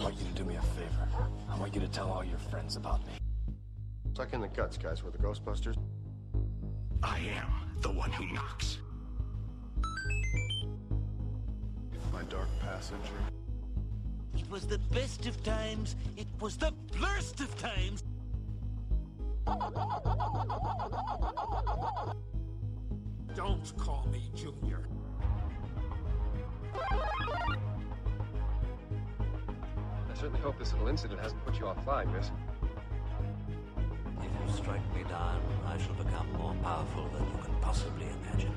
I want you to do me a favor. I want you to tell all your friends about me. Suck in the guts, guys. We're the Ghostbusters. I am the one who knocks. My dark passenger. It was the best of times. It was the blurst of times. Don't call me Junior. Certainly hope this little incident hasn't put you off flying, miss. If you strike me down, I shall become more powerful than you can possibly imagine.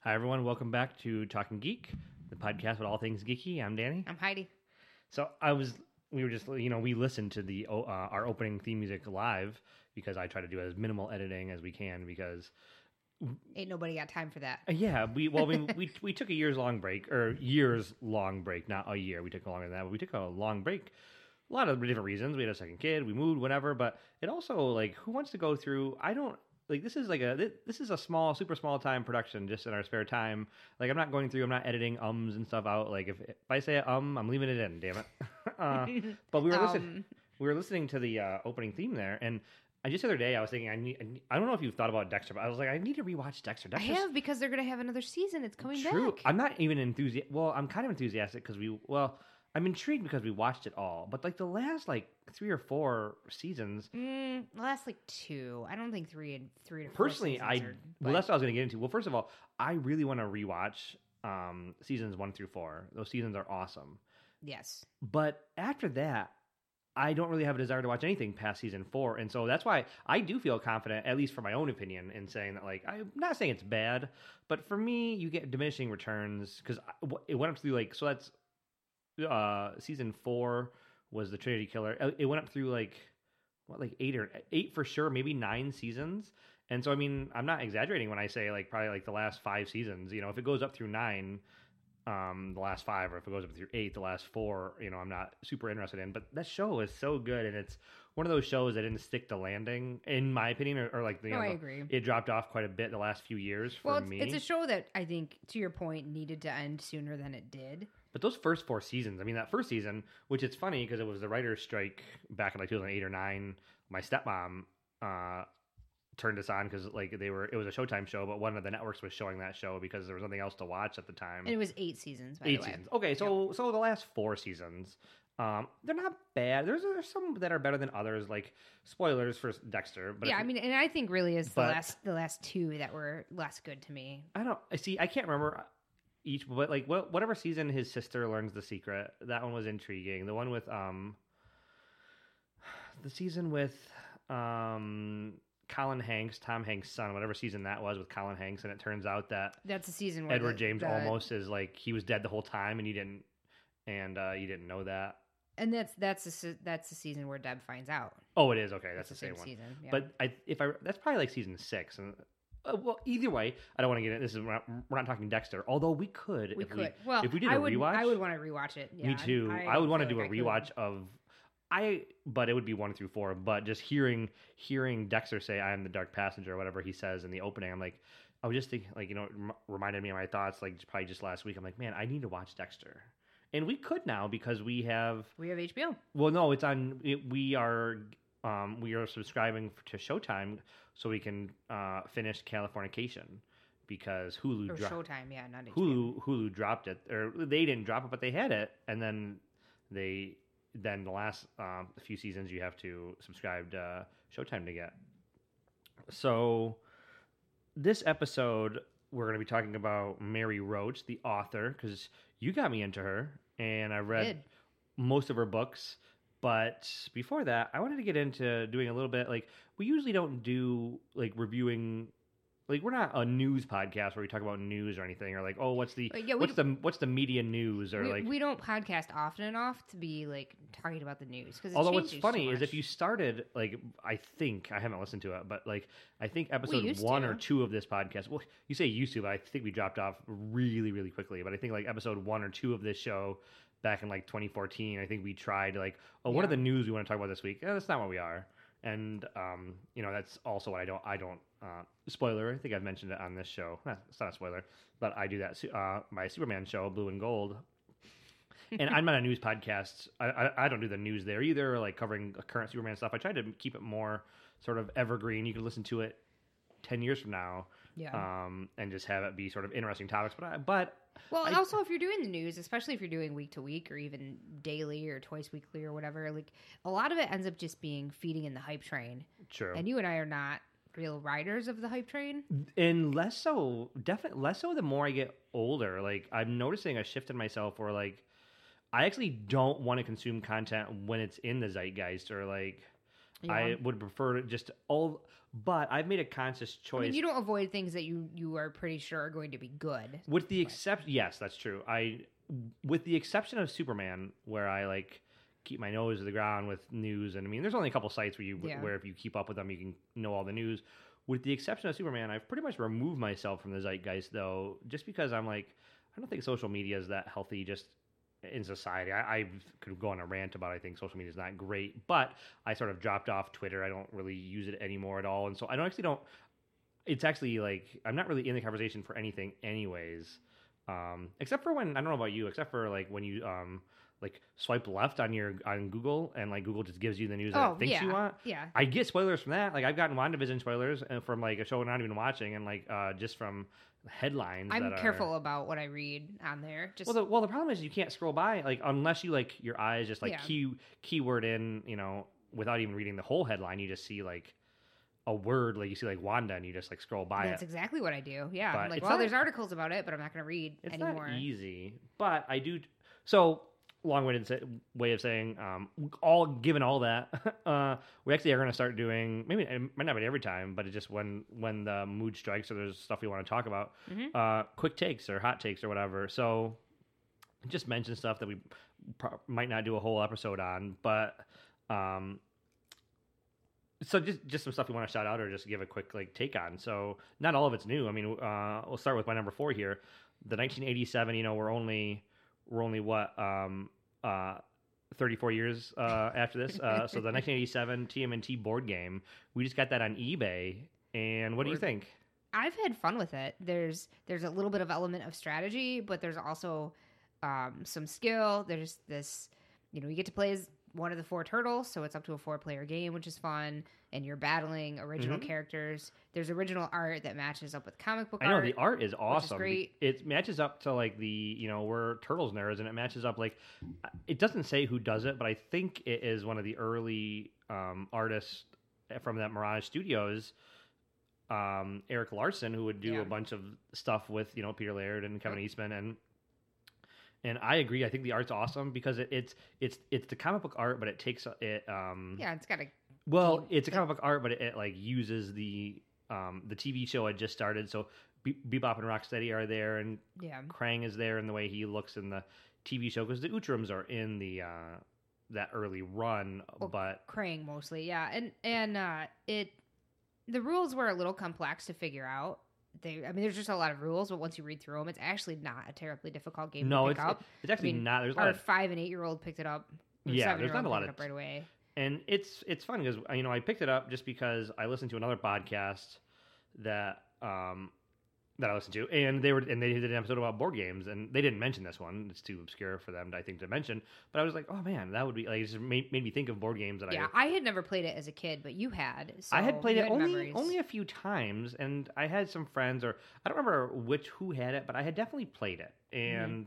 Hi, everyone. Welcome back to Talking Geek, the podcast with all things geeky. I'm Danny. I'm Heidi. So I was, we were just, you know, we listened to the uh, our opening theme music live because I try to do as minimal editing as we can because, Ain't nobody got time for that. uh, yeah, we well we we we took a years long break or years long break, not a year. We took longer than that, but we took a long break. A lot of different reasons. We had a second kid, we moved, whatever. But it also like, who wants to go through? I don't like this is like a this is a small super small time production just in our spare time like i'm not going through i'm not editing ums and stuff out like if, if i say um i'm leaving it in damn it uh, but we were listening Um. we were listening to the uh, opening theme there and I just the other day I was thinking I need I don't know if you've thought about Dexter but I was like I need to rewatch Dexter. I have because they're gonna have another season. It's coming true. back. I'm not even enthusiastic. Well, I'm kind of enthusiastic because we well I'm intrigued because we watched it all, but like the last like three or four seasons, Mm, the last like two. I don't think three and three to four personally i are- well that's what i was going to get into well first of all i really want to rewatch um seasons one through four those seasons are awesome yes. but after that i don't really have a desire to watch anything past season four and so that's why i do feel confident at least for my own opinion in saying that like i'm not saying it's bad but for me you get diminishing returns because it went up through like so that's uh season four was the trinity killer. Uh, it went up through like what like eight or eight for sure maybe nine seasons. And so i mean i'm not exaggerating when i say like probably like the last five seasons you know if it goes up through nine um the last five or if it goes up through eight the last four you know i'm not super interested in but that show is so good and it's one of those shows that didn't stick to landing in my opinion or, or like you No, know, I the- agree. it dropped off quite a bit the last few years for Well, it's, me it's a show that I think, to your point, needed to end sooner than it did. But those first four seasons, I mean, that first season, which it's funny because it was the writer's strike back in like 2008 or 9. My stepmom uh, turned us on because like they were, it was a Showtime show, but one of the networks was showing that show because there was nothing else to watch at the time. And it was eight seasons, by Eight the way. seasons. Okay, so so the last four seasons, um, they're not bad. There's there's some that are better than others. Like spoilers for Dexter, but yeah, if- I mean, and I think really is the last the last two that were less good to me. I don't I see. I can't remember each, but like what, whatever season his sister learns the secret, that one was intriguing. The one with um, the season with um Colin Hanks, Tom Hanks' son, whatever season that was with Colin Hanks, and it turns out that That's the season where Edward the- James almost is like he was dead the whole time, and you didn't, and uh, you didn't know that. and that's that's the that's the season where Deb finds out. Oh, it is okay. That's, That's the same, same one. season, yeah. But I, if I, that's probably like season six. And uh, well, either way, I don't want to get it. This is we're not, we're not talking Dexter. Although we could, We if could. well, if we did I a would, rewatch, I would want to rewatch it. Yeah, me too. I, don't would want to do a like I could. rewatch of. I, but it would be one through four. But just hearing hearing Dexter say, "I am the Dark Passenger," or whatever he says in the opening, I'm like, I was just thinking, like you know, reminded me of my thoughts, like probably just last week. I'm like, man, I need to watch Dexter, and we could now because we have We have HBO. well, no, it's on. It, we are um, we are subscribing to Showtime so we can uh, finish Californication because Hulu Or dro- Showtime, yeah, not HBO. Hulu Hulu dropped it, or they didn't drop it, but they had it, and then they then the last um, few seasons you have to subscribe to uh, Showtime to get. So this episode we're going to be talking about Mary Roach, the author, because you got me into her, and I read Did. most of her books. But before that, I wanted to get into doing a little bit like we usually don't do like reviewing like we're not a news podcast where we talk about news or anything or like oh what's the yeah, what's the what's the media news or we, like we don't podcast often enough to be like talking about the news because although what's funny is if you started like I think I haven't listened to it but like I think episode one to. or two of this podcast well you say used to but I think we dropped off really really quickly but I think like episode one or two of this show back in like 2014 I think we tried like oh what are the news we want to talk about this week? Eh, that's not what we are. And um you know that's also what I don't I don't uh, spoiler. I think I've mentioned it on this show. It's not a spoiler, but I do that. Uh, my Superman show, Blue and Gold, and I'm not a news podcast. I, I I don't do the news there either, like covering current Superman stuff. I try to keep it more sort of evergreen. You can listen to it ten years from now, Yeah. um, and just have it be sort of interesting topics. But I, but Well, I- also if you're doing the news, especially if you're doing week to week or even daily or twice weekly or whatever, like a lot of it ends up just being feeding in the hype train. true. And you and I are not real riders of the hype train. and less so definitely less so the more i get older like i'm noticing a shift in myself where like i actually don't want to consume content when it's in the zeitgeist or like i would prefer to just all but i've made a conscious I choice mean, you don't avoid things that you you are pretty sure are going to be good. with the exception yes that's true i with the exception of superman where i like keep my nose to the ground with news. And i mean there's only a couple sites where you Yeah. where if you keep up with them you can know all the news. With the exception of superman i've pretty much removed myself from the zeitgeist though just because i'm like i don't think social media is that healthy just in society. I, I could go on a rant about i think social media is not great but i sort of dropped off twitter. I don't really use it anymore at all. And so i don't actually don't it's actually like i'm not really in the conversation for anything anyways. Um except for when i don't know about you except for like when you um like swipe left on your on google and like google just gives you the news that Oh, it thinks yeah. you want Yeah. i get spoilers from that like i've gotten wandavision spoilers uh, from like a show i'm not even watching and like uh just from headlines I'm that are- careful about what I read on there. Just well, the, well, the problem is you can't scroll by like unless you like your eyes just like Yeah. key keyword in, you know, without even reading the whole headline. You just see like a word, like you see like Wanda, and you just like scroll by that's it. exactly what I do. Yeah. But I'm like, well, not- there's articles about it, but I'm not going to read It's anymore. not easy, but I do. So long-winded way of saying, um, all given all that, uh, we actually are going to start doing. Maybe it might not be every time, but it's just when when the mood strikes or there's stuff we want to talk about, Mhm. uh, quick takes or hot takes or whatever. So just mention stuff that we pro- might not do a whole episode on, but um, so just just some stuff we want to shout out or just give a quick like take on. So not all of it's new. I mean, uh, we'll start with my number four here, the 1987. You know, we're only we're only what um uh 34 years uh after this. Uh, so the 1987 TMNT board game, we just got that on eBay. And what do you think? I've had fun with it. There's there's a little bit of element of strategy, but there's also um, some skill. There's this, you know, you get to play as one of the four turtles, so it's up to a four player game, which is fun. And you're battling original Mhm. characters. There's original art that matches up with comic book I know art. the art is awesome. great. It matches up to like the you know we're turtles nerds, and it matches up like it doesn't say who does it, but I think it is one of the early um, artists from that Mirage Studios, um, Eric Larson, who would do Yeah. a bunch of stuff with you know Peter Laird and Kevin Eastman and. And I agree. I think the art's awesome because it, it's it's it's the comic book art, but it takes it. Um, yeah, it's got a well, it's a comic book art, but it, it like uses the um the TV show I just started, so Be- Bebop and Rocksteady are there, and yeah. Krang is there in the way he looks in the TV show because the Utroms are in the uh that early run, Well, but Krang mostly, yeah, and and uh, it the rules were a little complex to figure out. They, I mean, there's just a lot of rules, but once you read through them, it's actually not a terribly difficult game no, to it's pick up. it's actually mean, not. There's Our a, five and eight year old picked it up. Yeah, there's not a lot of- right away. and it's it's fun because you know I picked it up just because I listened to another podcast that um that I listened to, and they were and they did an episode about board games, and they didn't mention this one. It's too obscure for them, I think, to mention. But I was like, oh man, that would be like it just made, made me think of board games that Yeah, I I had never played it as a kid, but you had. So I had played it had only memories. only a few times, and I had some friends, or I don't remember which who had it, but I had definitely played it, Mm-hmm.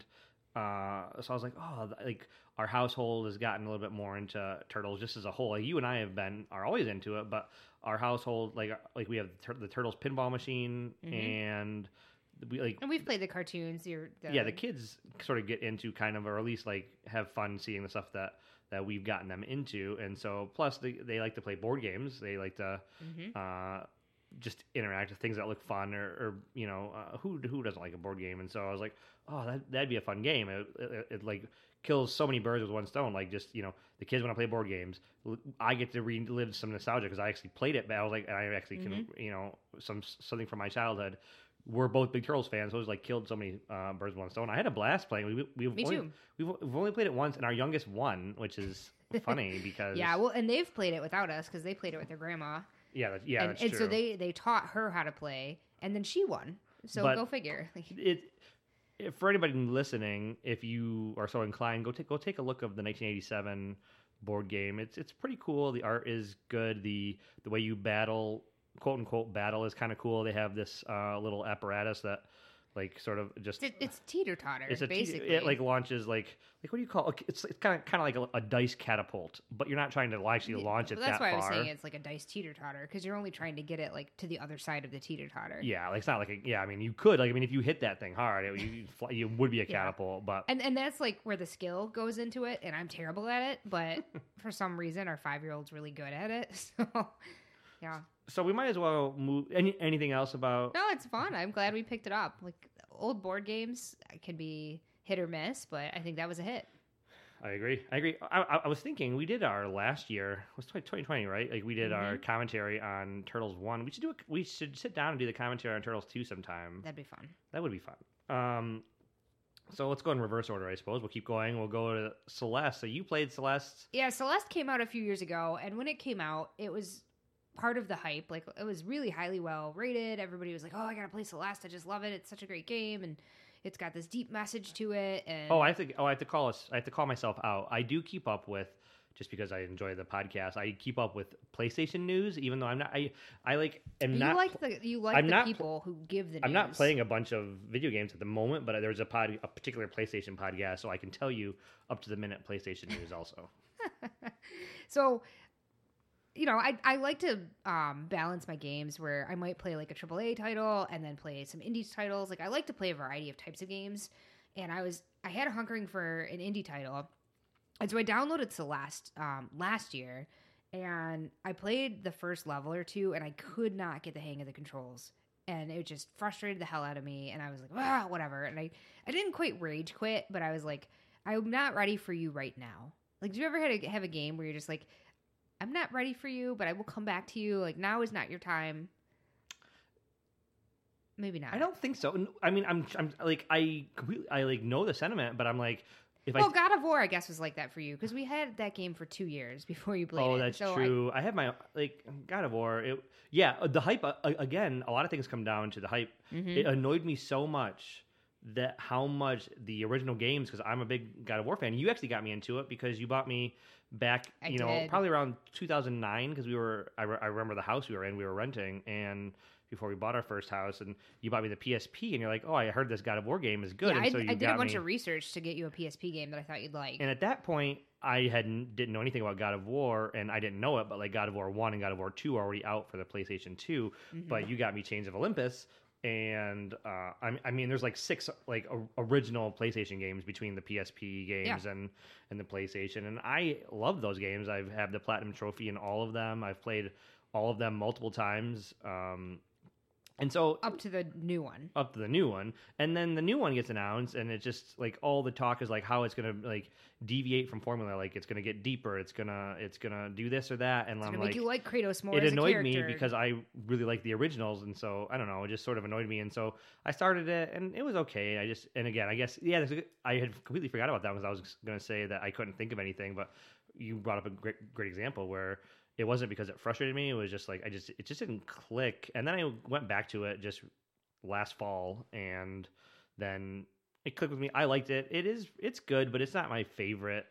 Uh, so I was like, oh, like our household has gotten a little bit more into turtles just as a whole. Like you and I have been are always into it, but our household, like like we have the, tur- the turtles pinball machine, Mhm. and we like and we've played the cartoons. Your the, yeah, the kids sort of get into kind of, or at least like have fun seeing the stuff that that we've gotten them into, and so plus they they like to play board games. They like to Mhm. uh, just interact with things that look fun, or, or you know, uh, who who doesn't like a board game? And so I was like, oh, that that'd be a fun game. It, it, it like kills so many birds with one stone. Like just you know, the kids want to play board games. i get to relive some nostalgia because I actually played it. But I was like, and I actually can you know some something from my childhood. We're both big Turtles fans, so it was like killed so many uh, birds with one stone. I had a blast playing. We, we've Me only, too. We've, we've only played it once, and our youngest won, which is funny because Yeah, well, and they've played it without us because they played it with their grandma. Yeah, that, yeah, and, that's and true. so they they taught her how to play, and then she won. So But- go figure. Like, it if- for anybody listening, if you are so inclined, go take go take a look of the 1987 board game. It's it's pretty cool. The art is good. The the way you battle, quote unquote, battle is kind of cool. They have this uh, little apparatus that like sort of just it's, it's teeter totter. it's a te- basically. it like launches like like what do you call it? it's it's kind of kind of like a, a dice catapult, but you're not trying to actually launch it Well, that's that why far. I was saying it's like a dice teeter totter because you're only trying to get it like to the other side of the teeter totter. yeah, like it's not like a, yeah. I mean, you could like I mean, if you hit that thing hard, it, you fly, you would be a Yeah. catapult. But And and that's like where the skill goes into it, and I'm terrible at it. But for some reason, our five year old's really good at it. So yeah, so we might as well move. Any anything else about? no, it's fun. I'm glad we picked it up. Like old board games can be hit or miss, but I think that was a hit. I agree. I agree. I, I, was thinking we did our last year it was 2020, right? Like we did our Mm-hmm. commentary on Turtles one. We should do. A, we should sit down and do the commentary on Turtles two sometime. That'd be fun. That would be fun. Um, so let's go in reverse order, I suppose. We'll keep going. We'll go to Celeste. So you played Celeste. Yeah, Celeste came out a few years ago, and when it came out, it was part of the hype. Like it was really highly well rated. Everybody was like, "Oh, I gotta play Celeste. I just love it. It's such a great game, and it's got this deep message to it." And Oh, I have to. Oh, I have to call us. I have to call myself out. I do keep up with just because I enjoy the podcast. I keep up with PlayStation news, even though I'm not. I I like am you not. like the you like I'm the not people who give the. I'm not playing a bunch of video games at the moment, but there's a pod, a particular PlayStation podcast, so I can tell you up to the minute PlayStation news. Also, So, you know, I I like to um, balance my games where I might play like a AAA title and then play some indie titles. Like I like to play a variety of types of games, and I was I had a hunkering for an indie title, and so I downloaded Celeste um, last year, and I played the first level or two, and I could not get the hang of the controls. And it just frustrated the hell out of me, and I was like, ah, whatever. And I, I didn't quite rage quit, but I was like, I'm not ready for you right now. Like, do you ever had a, have a game where you're just like, I'm not ready for you, but I will come back to you. Like now is not your time. Maybe not. I don't think so. I mean, I'm I'm like I completely I like know the sentiment, but I'm like if I Well, I God of War, I guess, was like that for you because we had that game for two years before you played oh it. that's So true. I, have my like God of War. It yeah uh, the hype uh, again. A lot of things come down to the hype. Mm-hmm. It annoyed me so much that how much the original games because I'm a big God of War fan. You actually got me into it because you bought me back. I you know did. probably around 2009 because we were I, re- I remember the house we were in. We were renting and. Before we bought our first house, and you bought me the PSP, and you're like, "Oh, I heard this God of War game is good." yeah, and I, so you I did a bunch me... of research to get you a PSP game that I thought you'd like. And at that point, I hadn't didn't know anything about God of War, and I didn't know it. But like God of War One and God of War Two are already out for the PlayStation 2 Mm-hmm. But you got me Chains of Olympus, and uh, I, I mean, there's like six like o- original PlayStation games between the PSP games and and the PlayStation, and I love those games. I've had the platinum trophy in all of them. I've played all of them multiple times. Um, and so up to the new one. up to the new one. And then the new one gets announced and it's just like all the talk is like how it's gonna like deviate from formula. Like it's gonna get deeper. It's gonna it's gonna do this or that. And It's i'm like you like Kratos more. it as a annoyed me because i really like the originals and so i don't know it just sort of annoyed me. And so i started it and it was okay. I just and again i guess yeah I had completely forgot about that because i was gonna say that i couldn't think of anything but you brought up a great great example where it wasn't because it frustrated me it was just like i just it just didn't click. And then i went back to it just last fall and then it clicked with me. I liked it. It is it's good but it's not my favorite.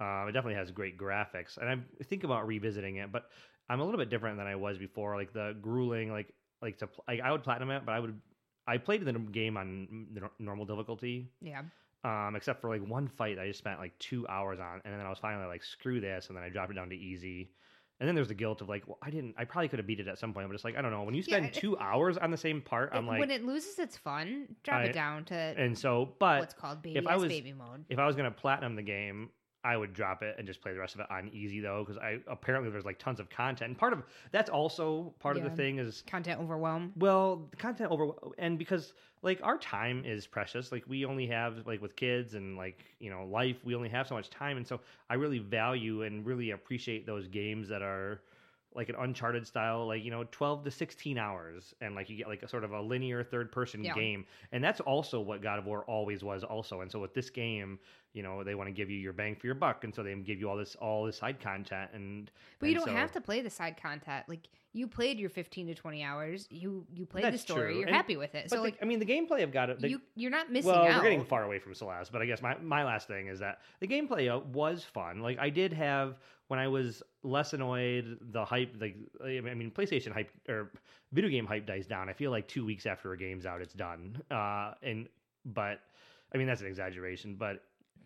Um, it definitely has great graphics and i think about revisiting it but i'm a little bit different than i was before. Like the grueling like like to pl- like i would platinum it but i would i played the game on the normal difficulty. Yeah, um, except for like one fight that I just spent like two hours on, and then I was finally like, screw this, and then I dropped it down to easy. And then there's the guilt of like, well, I didn't, I probably could have beat it at some point, but it's like, I don't know. When you Yeah, spend it- two hours on the same part, I'm like, when it loses its fun, drop I- it down to and so, but what's called baby if I was- baby mode. if I was gonna platinum the game, I would drop it and just play the rest of it on easy though, because I apparently there's like tons of content. And part of that's also part of the thing is Content overwhelm. well, the content over and because like our time is precious. Like we only have like with kids and like you know life, we only have so much time, and so I really value and really appreciate those games that are like an Uncharted style, like you know, twelve to sixteen hours, and like you get like a sort of a linear third person Yeah. game, and that's also what God of War always was, also. And so with this game, you know, they want to give you your bang for your buck, and so they give you all this all this side content, and But you don't so- have to play the side content. Like you played your 15 to 20 hours. You you played the story. true. You're And- happy with it. So the- like I mean, the gameplay I've got it. The, you you're not missing well, out. we're getting far away from Celeste, but I guess my, my last thing is that the gameplay uh, was fun. Like I did have when I was less annoyed, the hype, like I mean, PlayStation hype or video game hype dies down. I feel like two weeks after a game's out, it's done. Uh, and but I mean that's an exaggeration, but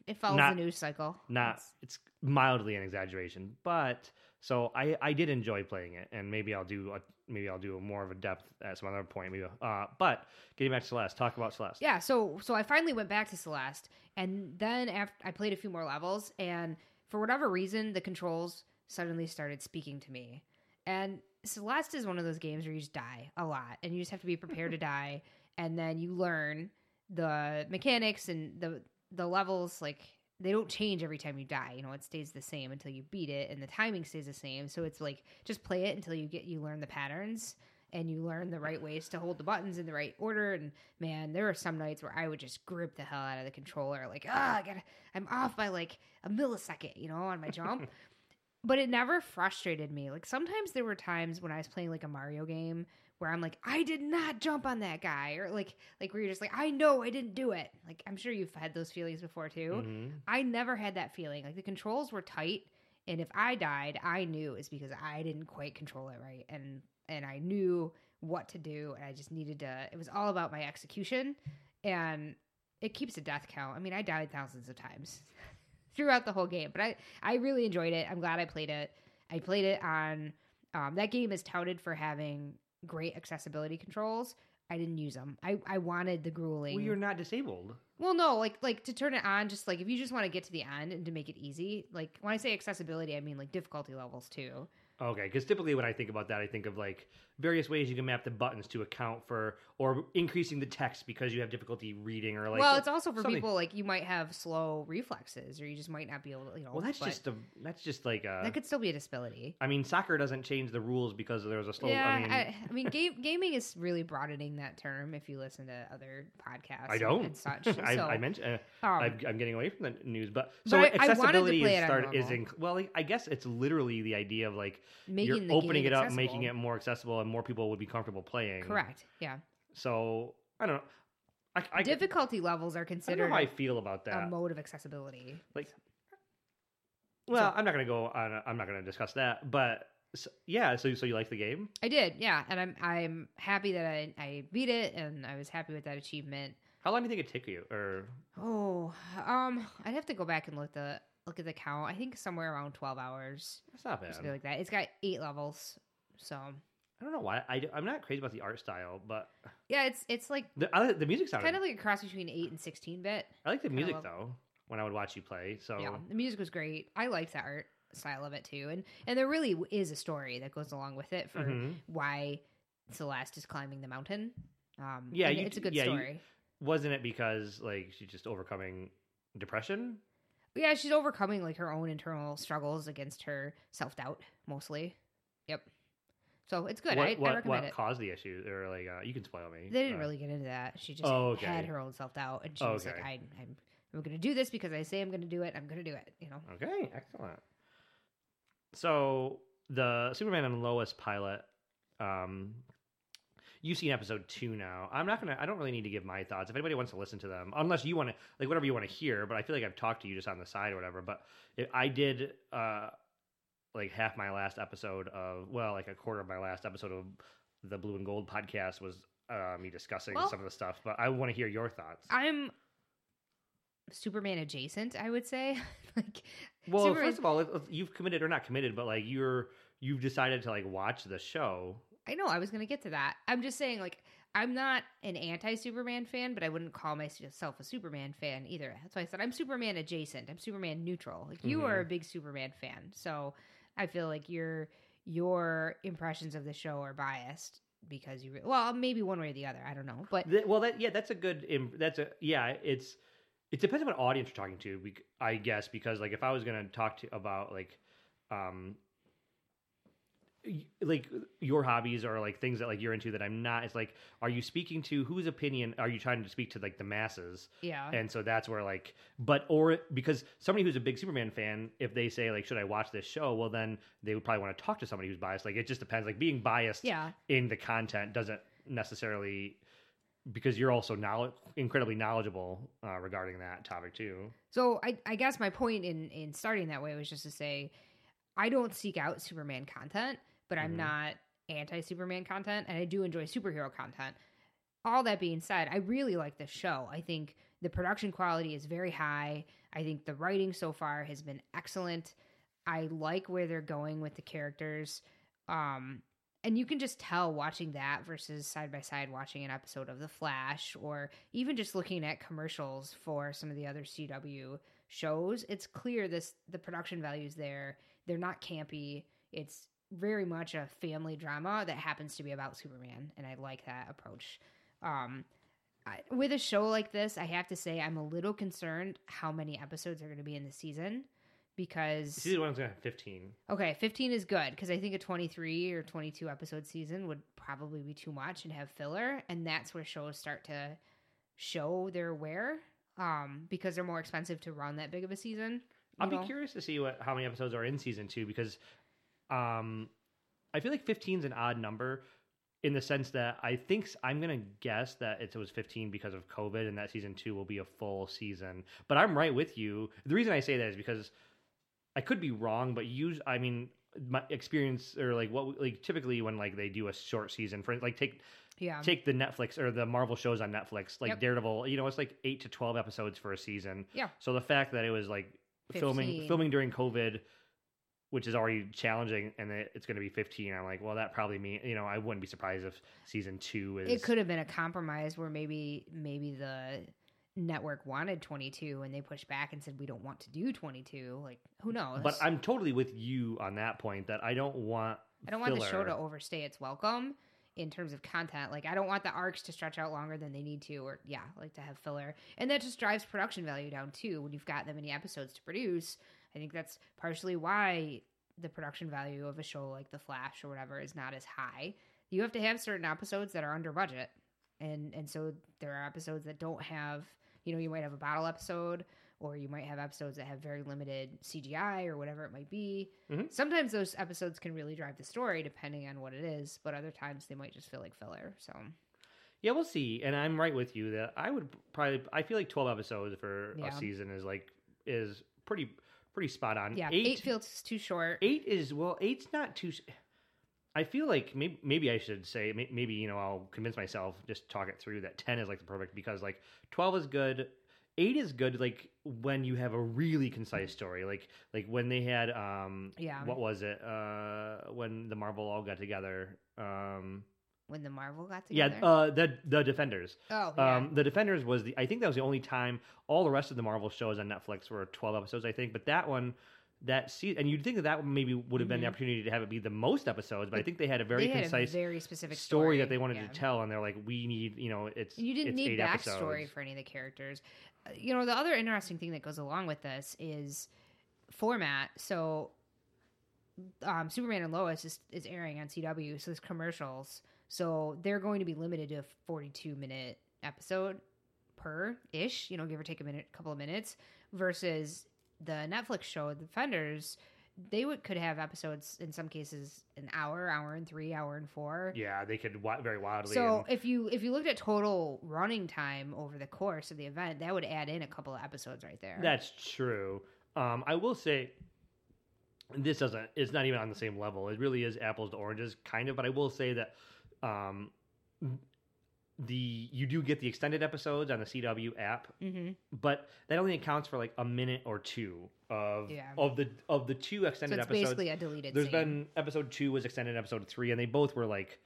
It follows not- the news cycle. not It's- it's mildly an exaggeration but so i i did enjoy playing it and maybe i'll do a maybe i'll do a more of a depth at some other point maybe uh but getting back to celeste talk about celeste Yeah, so so I finally went back to Celeste, and then after I played a few more levels, and for whatever reason, the controls suddenly started speaking to me. And Celeste is one of those games where you just die a lot, and you just have to be prepared to die, and then you learn the mechanics and the the levels like they don't change every time you die. You know, it stays the same until you beat it, and the timing stays the same. So it's like just play it until you get you learn the patterns and you learn the right ways to hold the buttons in the right order. And man, there are some nights where I would just grip the hell out of the controller, like ah, I gotta, I'm off by like a millisecond, you know, on my jump. but it never frustrated me. Like sometimes there were times when I was playing like a Mario game where I'm like, I did not jump on that guy, or like like where you're just like, I know I didn't do it. Like I'm sure you've had those feelings before too. Mhm. I never had that feeling. Like the controls were tight, and if I died, I knew it's because I didn't quite control it right, and and I knew what to do, and I just needed to. It was all about my execution, and it keeps a death count. I mean, I died thousands of times throughout the whole game, but I I really enjoyed it. I'm glad I played it. I played it on. Um, that game is touted for having great accessibility controls. I didn't use them. I, I wanted the grueling. well you're not disabled Well, no, like like to turn it on, just like if you just want to get to the end and to make it easy. Like when I say accessibility, I mean like difficulty levels too. Okay because typically when i think about that i think of like various ways you can map the buttons to account for or increasing the text because you have difficulty reading or like well, it's also for something- people like you might have slow reflexes, or you just might not be able to, you know. well that's but just a that's just like a that could still be a disability. I mean, soccer doesn't change the rules because there was a slow. yeah, I mean, I, I mean, game, gaming is really broadening that term. If you listen to other podcasts, I don't. and such. I, so, I mentioned. Uh, um, I'm, I'm getting away from the news, but But so I- I accessibility is is in, well. I guess it's literally the idea of like making you're opening it up, accessible. making it more accessible, and more people would be comfortable playing. correct. Yeah, So I don't know. I, I, difficulty levels are I don't know considered how I feel about a that. mode of accessibility. like, well, I'm not gonna go on. I'm not gonna discuss that, but yeah. So so you like the game? I did, yeah, and I'm I'm happy that I I beat it, and I was happy with that achievement. How long do you think it took you? Or Oh, um, I'd have to go back and look the look at the count. I think somewhere around twelve hours, it's not bad. something like that. It's got eight levels, so I don't know why. I, I'm not crazy about the art style, but yeah, it's it's like the I, the music sounded kind of like a cross between eight and sixteen bit. I like the kinda music love- though when I would watch you play. So Yeah, the music was great. I liked the art style of it too, and and there really is a story that goes along with it for Mhm. why Celeste is climbing the mountain. Um, Yeah, you- it's a good yeah, you- story. wasn't it because like she's just overcoming depression? Yeah, she's overcoming like her own internal struggles against her self doubt, mostly. Yep. So it's good. what I, what, I recommend what it. caused the issue? Or like uh, you can spoil me. They didn't Uh, really get into that. She just Oh, okay. had her own self doubt, and she was like, I, "I'm, I'm going to do this because I say I'm going to do it. I'm going to do it." You know. Okay, excellent. So the Superman and Lois pilot, um, you've seen episode two now. I'm not gonna. I don't really need to give my thoughts. If anybody wants to listen to them, unless you want to, like whatever you want to hear. But I feel like I've talked to you just on the side or whatever. But I did, uh, like half my last episode of, well, like a quarter of my last episode of the Blue and Gold podcast was uh, me discussing Well- some of the stuff. But I want to hear your thoughts. I'm Superman adjacent, I would say. like, Well, Superman- first of all, you've committed or not committed, but like you're you've decided to like watch the show. I know I was going to get to that. I'm just saying, like, I'm not an anti-Superman fan, but I wouldn't call myself a Superman fan either. That's why I said I'm Superman adjacent. I'm Superman neutral. Like, you are a big Superman fan, so I feel like your your impressions of the show are biased because you. Re- well, maybe one way or the other. I don't know, but well, that yeah, that's a good. im- That's a yeah. It's it depends on what audience you're talking to. I guess because like if I was gonna talk to about like, um, like your hobbies or like things that like you're into that I'm not. It's like, are you speaking to whose opinion are you trying to speak to like the masses? Yeah. And so that's where like, but or because somebody who's a big Superman fan, if they say like, should I watch this show? Well, then they would probably want to talk to somebody who's biased. Like it just depends. Like being biased Yeah. in the content doesn't necessarily because you're also knowledge incredibly knowledgeable uh, regarding that topic too. So I, I guess my point in in starting that way was just to say I don't seek out Superman content, but I'm Mhm. not anti Superman content, and I do enjoy superhero content. All that being said, I really like this show. I think the production quality is very high. I think the writing so far has been excellent. I like where they're going with the characters. Um, and you can just tell watching that versus side by side watching an episode of The Flash or even just looking at commercials for some of the other CW shows. It's clear this the production values there. They're not campy. It's very much a family drama that happens to be about Superman, and I like that approach. Um, I, with a show like this, I have to say I'm a little concerned how many episodes are going to be in the season because Season one's gonna have 15. Okay, 15 is good because I think a 23 or 22 episode season would probably be too much and have filler, and that's where shows start to show their wear um, because they're more expensive to run that big of a season. I'll you be curious to see what how many episodes are in season two because um I feel like 15 is an odd number in the sense that I think I'm gonna guess that it was 15 because of COVID and that season two will be a full season. But I'm right with you. The reason I say that is because I could be wrong, but use I mean my experience or like what like typically when like they do a short season for like take Yeah. take the Netflix or the Marvel shows on Netflix, like Yep. Daredevil, you know, it's like eight to twelve episodes for a season. Yeah. So the fact that it was like filming filming during COVID, which is already challenging, and it's going to be fifteen, I'm like, well, that probably mean you know, I wouldn't be surprised if season two is. it could have been a compromise where maybe maybe the network wanted 22 and they pushed back and said we don't want to do 22 like who knows But I'm totally with you on that point that I don't want. I don't want the show to overstay its welcome in terms of content. Like I don't want the arcs to stretch out longer than they need to, or yeah, like to have filler. And that just drives production value down too when you've got that many episodes to produce. I think that's partially why the production value of a show like The Flash or whatever is not as high. You have to have certain episodes that are under budget. And and so there are episodes that don't have, you know, you might have a battle episode or you might have episodes that have very limited CGI or whatever it might be. Mhm. Sometimes those episodes can really drive the story depending on what it is, but other times they might just feel like filler. So Yeah, we'll see. And I'm right with you that I would probably. I feel like 12 episodes for Yeah. a season is like is pretty pretty spot on. yeah, eight, feels too short. eight is well eight's not too i feel like maybe, maybe i should say maybe you know i'll convince myself just talk it through that 10 is like the perfect because like 12 is good eight is good like when you have a really concise story like like when they had um Yeah. what was it uh when the marvel all got together um When the Marvel got yeah together. uh the the defenders oh, yeah. um, the Defenders was the. I think that was the only time. All the rest of the Marvel shows on Netflix were twelve episodes, I think. But that one, that se- and you'd think that that maybe would have been the Mhm. opportunity to have it be the most episodes. But I think they had a very had concise a very specific story, that they wanted yeah. to tell, and they're like, we need, you know, it's And you didn't it's need backstory episodes. for any of the characters. Uh, You know, the other interesting thing that goes along with this is format. So, um, Superman and Lois is, is airing on CW, so there's commercials. So they're going to be limited to a 42 minute episode per ish, you know, give or take a minute, couple of minutes, versus the Netflix show, The Defenders. They would could have episodes in some cases an hour, hour and three, hour and four. Yeah, they could wi- very wildly. So and- if you if you looked at total running time over the course of the event, that would add in a couple of episodes right there. That's true. Um, I will say this doesn't. It's not even on the same level. It really is apples to oranges, kind of. But I will say that um, the you do get the extended episodes on the CW app, hmm but that only accounts for like a minute or two of Yeah. of the of the two so extended it's episodes. basically a deleted. There's scene. been episode two was extended episode three, and they both were like,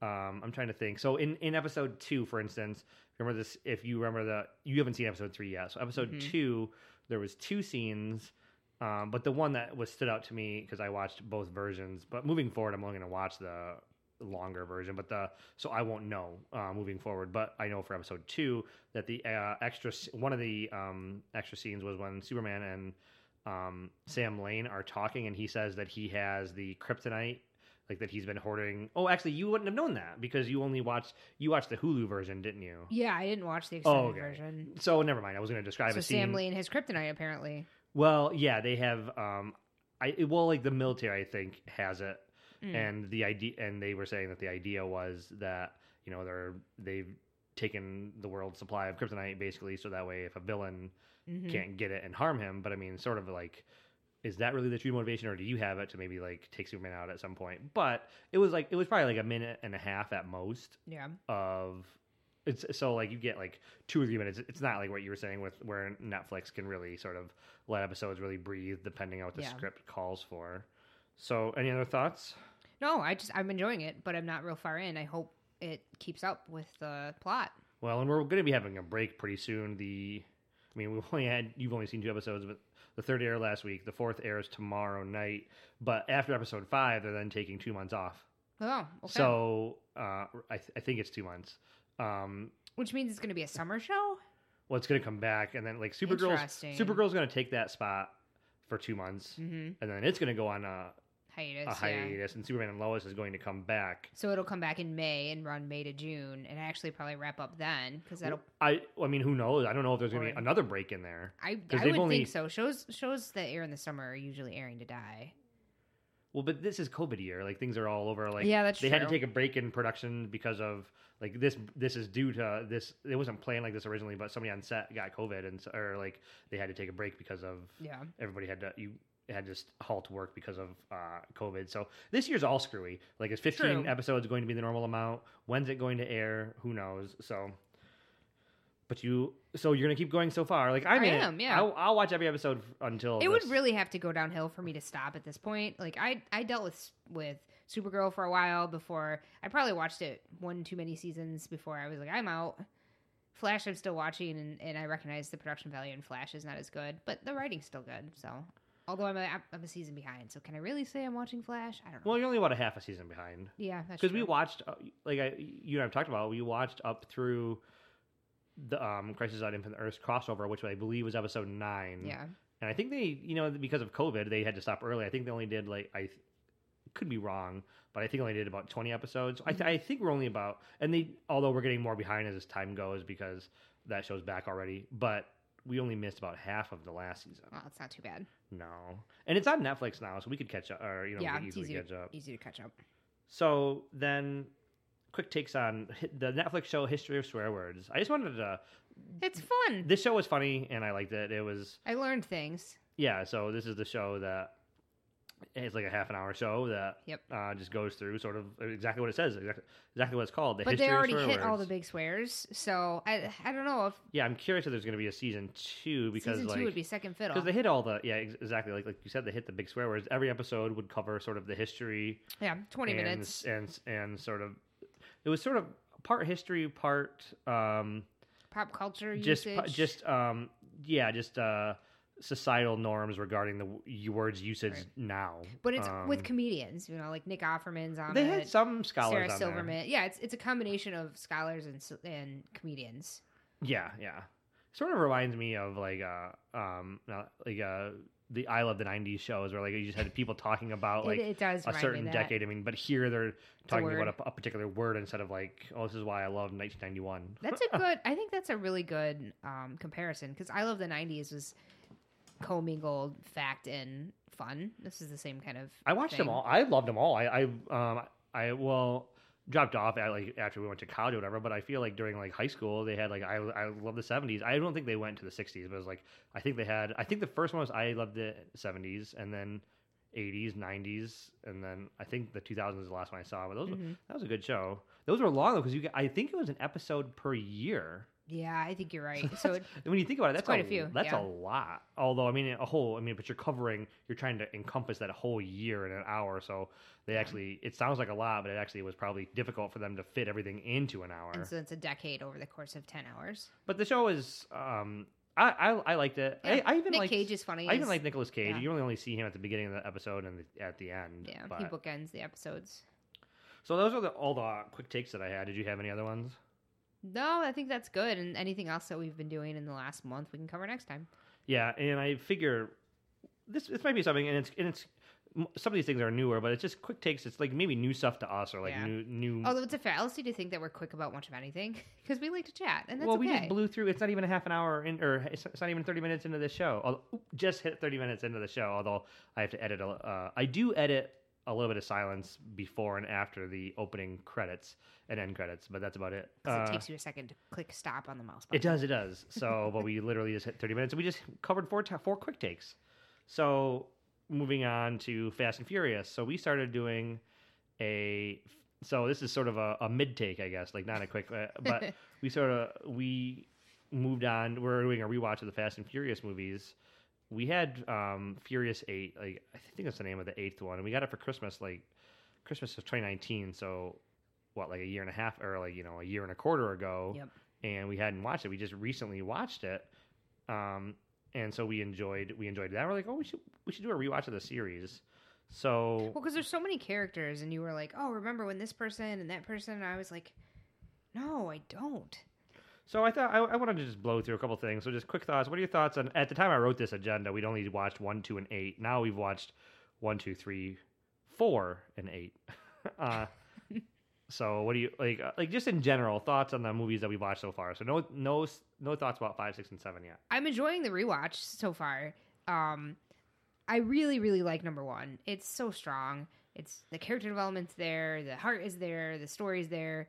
um, I'm trying to think. So in in episode two, for instance, remember this? If you remember the, you haven't seen episode three yet. So episode Mhm. two, there was two scenes, um, but the one that was stood out to me because I watched both versions. But moving forward, I'm only going to watch the longer version. But the so I won't know uh, moving forward. But I know for episode two that the uh, extra one of the um, extra scenes was when Superman and um, Sam Lane are talking, and he says that he has the kryptonite like that he's been hoarding. Oh, actually, you wouldn't have known that because you only watched you watched the Hulu version, didn't you? Yeah, I didn't watch the extended Oh, okay. version. So never mind. I was going to describe So a scene. Sam Lane his kryptonite apparently. Well, yeah, they have. Um, I well, like the military, I think has it, Mm. and the idea, and they were saying that the idea was that you know they're they've taken the world's supply of kryptonite basically, so that way if a villain Mhm. can't get it and harm him, but I mean, sort of like. Is that really the true motivation, or do you have it to maybe like take Superman out at some point? But it was like it was probably like a minute and a half at most, Yeah. of it's so like you get like two or three minutes. It's not like what you were saying with where Netflix can really sort of let episodes really breathe depending on what the Yeah. script calls for. So, any other thoughts? No, I just I'm enjoying it, but I'm not real far in. I hope it keeps up with the plot. Well, and we're going to be having a break pretty soon. The, I mean, we've only had you've only seen two episodes, but the third aired last week. The fourth airs tomorrow night. But after episode five, they're then taking two months off. Oh, okay. So, uh, I, th- I think it's two months. Um, which means it's going to be a summer show. well, it's going to come back, and then like Supergirl's Interesting. Supergirl's going to take that spot for two months, Mm-hmm. and then it's going to go on a, Hiatus. a yeah. hiatus, and Superman and Lois is going to come back. So it'll come back in May and run May to June, and actually probably wrap up then because that'll. I I mean, who knows? I don't know if there's going to be another break in there. I I would only- think so. Shows shows that air in the summer are usually airing to die. Well, but this is COVID year. Like things are all over. Like Yeah, that's they had to take a break in production because of like this. This is due to this. It wasn't planned like this originally, but somebody on set got COVID, and so, or like they had to take a break because of Yeah. everybody had to you had just halt work because of uh, COVID. So this year's all screwy. Like is 15 True. episodes going to be the normal amount? When's it going to air? Who knows? So. But you, so you're gonna keep going so far. Like I'm I in am, yeah. I'll, I'll watch every episode until It would really have to go downhill for me to stop at this point. Like I I dealt with with Supergirl for a while before. I probably watched it one too many seasons before I was like I'm out. Flash I'm still watching and, and I recognize the production value in Flash is not as good, but the writing's still good. So although I'm a I'm a season behind, so can I really say I'm watching Flash? I don't know. Well, you're only about a half a season behind. yeah, that's because we watched uh, like I, you and I've talked about we watched up through the um Crisis on Infinite Earth crossover which I believe was episode 9 Yeah. and I think they you know because of COVID they had to stop early I think they only did like I could be wrong but I think only did about 20 episodes Mm-hmm. I think we're only about and they although we're getting more behind as this time goes because that show's back already but we only missed about half of the last season oh, Well, it's not too bad. no and it's on Netflix now so we could catch up or you know yeah, we it's could easily easy catch up easy to catch up. so then, quick takes on the Netflix show History of Swear Words. I just wanted to. It's fun. This show was funny, and I liked it. It was I learned things. yeah. So this is the show that it's like a half an hour show that Yep. uh, just goes through sort of exactly what it says, exactly, exactly what it's called. The But they already hit all the big swears, so I I don't know if Yeah, I'm curious if there's going to be a season two because season like two would be second fiddle. because they hit all the yeah ex- exactly like like you said they hit the big swear words. Every episode would cover sort of the history yeah, twenty and, minutes. and and sort of it was sort of part history part um Pop culture just usage. just um yeah just uh societal norms regarding the w- words usage Right. now but it's with Um, comedians, you know, like Nick Offerman's on they it. had some scholars Sarah on there. Silverman. Yeah, it's it's a combination of scholars and and comedians. yeah yeah sort of reminds me of like uh um like uh the I love the 90s shows where like you just had people talking about like it, it does a certain decade I mean but here they're talking about a, a particular word instead of like oh this is why I love 1991 That's a good. I think that's a really good um, comparison because I love the '90s was commingled fact and fun. This is the same kind of. I watched them all. I loved them all. I, I, um, I well dropped off at like after we went to college or whatever. But I feel like during like high school they had like I, I love the seventies. I don't think they went to the sixties, but it was like I think they had. I think the first one was I loved the seventies, and then eighties, nineties, and then I think the two thousands is the last one I saw. But those were- Mhm. that was a good show. Those were long though because you. get- I think it was an episode per year. Yeah, I think you're right. So it, when you think about it, that's quite a, a few, That's yeah. a lot. Although I mean, a whole. I mean, but you're covering. You're trying to encompass that whole year in an hour. So they actually. It sounds like a lot, but it actually was probably difficult for them to fit everything into an hour. and so it's a decade over the course of ten hours. But the show is. Um, I I, I liked it. Yeah, I, I even Nick liked, Cage is funny. I even like Nicolas Cage. yeah. You really only see him at the beginning of the episode and the, at the end. Yeah, but- he bookends the episodes. So those are the, all the quick takes that I had. Did you have any other ones? No, I think that's good. And anything else that we've been doing in the last month, we can cover next time. Yeah, and I figure this this might be something, and it's and it's some of these things are newer, but it's just quick takes. It's like maybe new stuff to us or like Yeah. new new. Although it's a fallacy to think that we're quick about much of anything because we like to chat, and that's well, okay. we just blew through. It's not even a half an hour in, or it's, it's not even thirty minutes into the show. Although, just hit thirty minutes into the show. Although I have to edit. A, uh, I do edit a little bit of silence before and after the opening credits and end credits, but that's about it. Uh, it takes you a second to click stop on the mouse It does, it does. So, but we literally just hit 30 minutes and we just covered four, ta four quick takes. So, moving on to Fast and Furious. So, we started doing a. So, this is sort of a, a mid take, I guess, like not a quick, uh, but we sort of. We moved on. We're doing a rewatch of the Fast and Furious movies. We had um, Furious 8, like, I think that's the name of the eighth one. And we got it for Christmas, like, Christmas of 2019. So, what, like a year and a half, or like, you know, a year and a quarter ago Yep. and we hadn't watched it. We just recently watched it, um, and so we enjoyed we enjoyed that. We're like, oh, we should we should do a rewatch of the series. So Well, because there's so many characters, and you were like, "Oh, remember when this person and that person?" And I was like, "No, I don't." So I thought I, I wanted to just blow through a couple things. So just quick thoughts. What are your thoughts on? At the time I wrote this agenda, we'd only watched one, two, and eight. Now we've watched one, two, three, four, and eight. uh, so what do you like? uh, Like just in general thoughts on the movies that we've watched so far. So no no no thoughts about five, six, and seven yet. I'm enjoying the rewatch so far. Um, I really, really like number one. It's so strong. It's the character development's there, the heart is there, the story's there.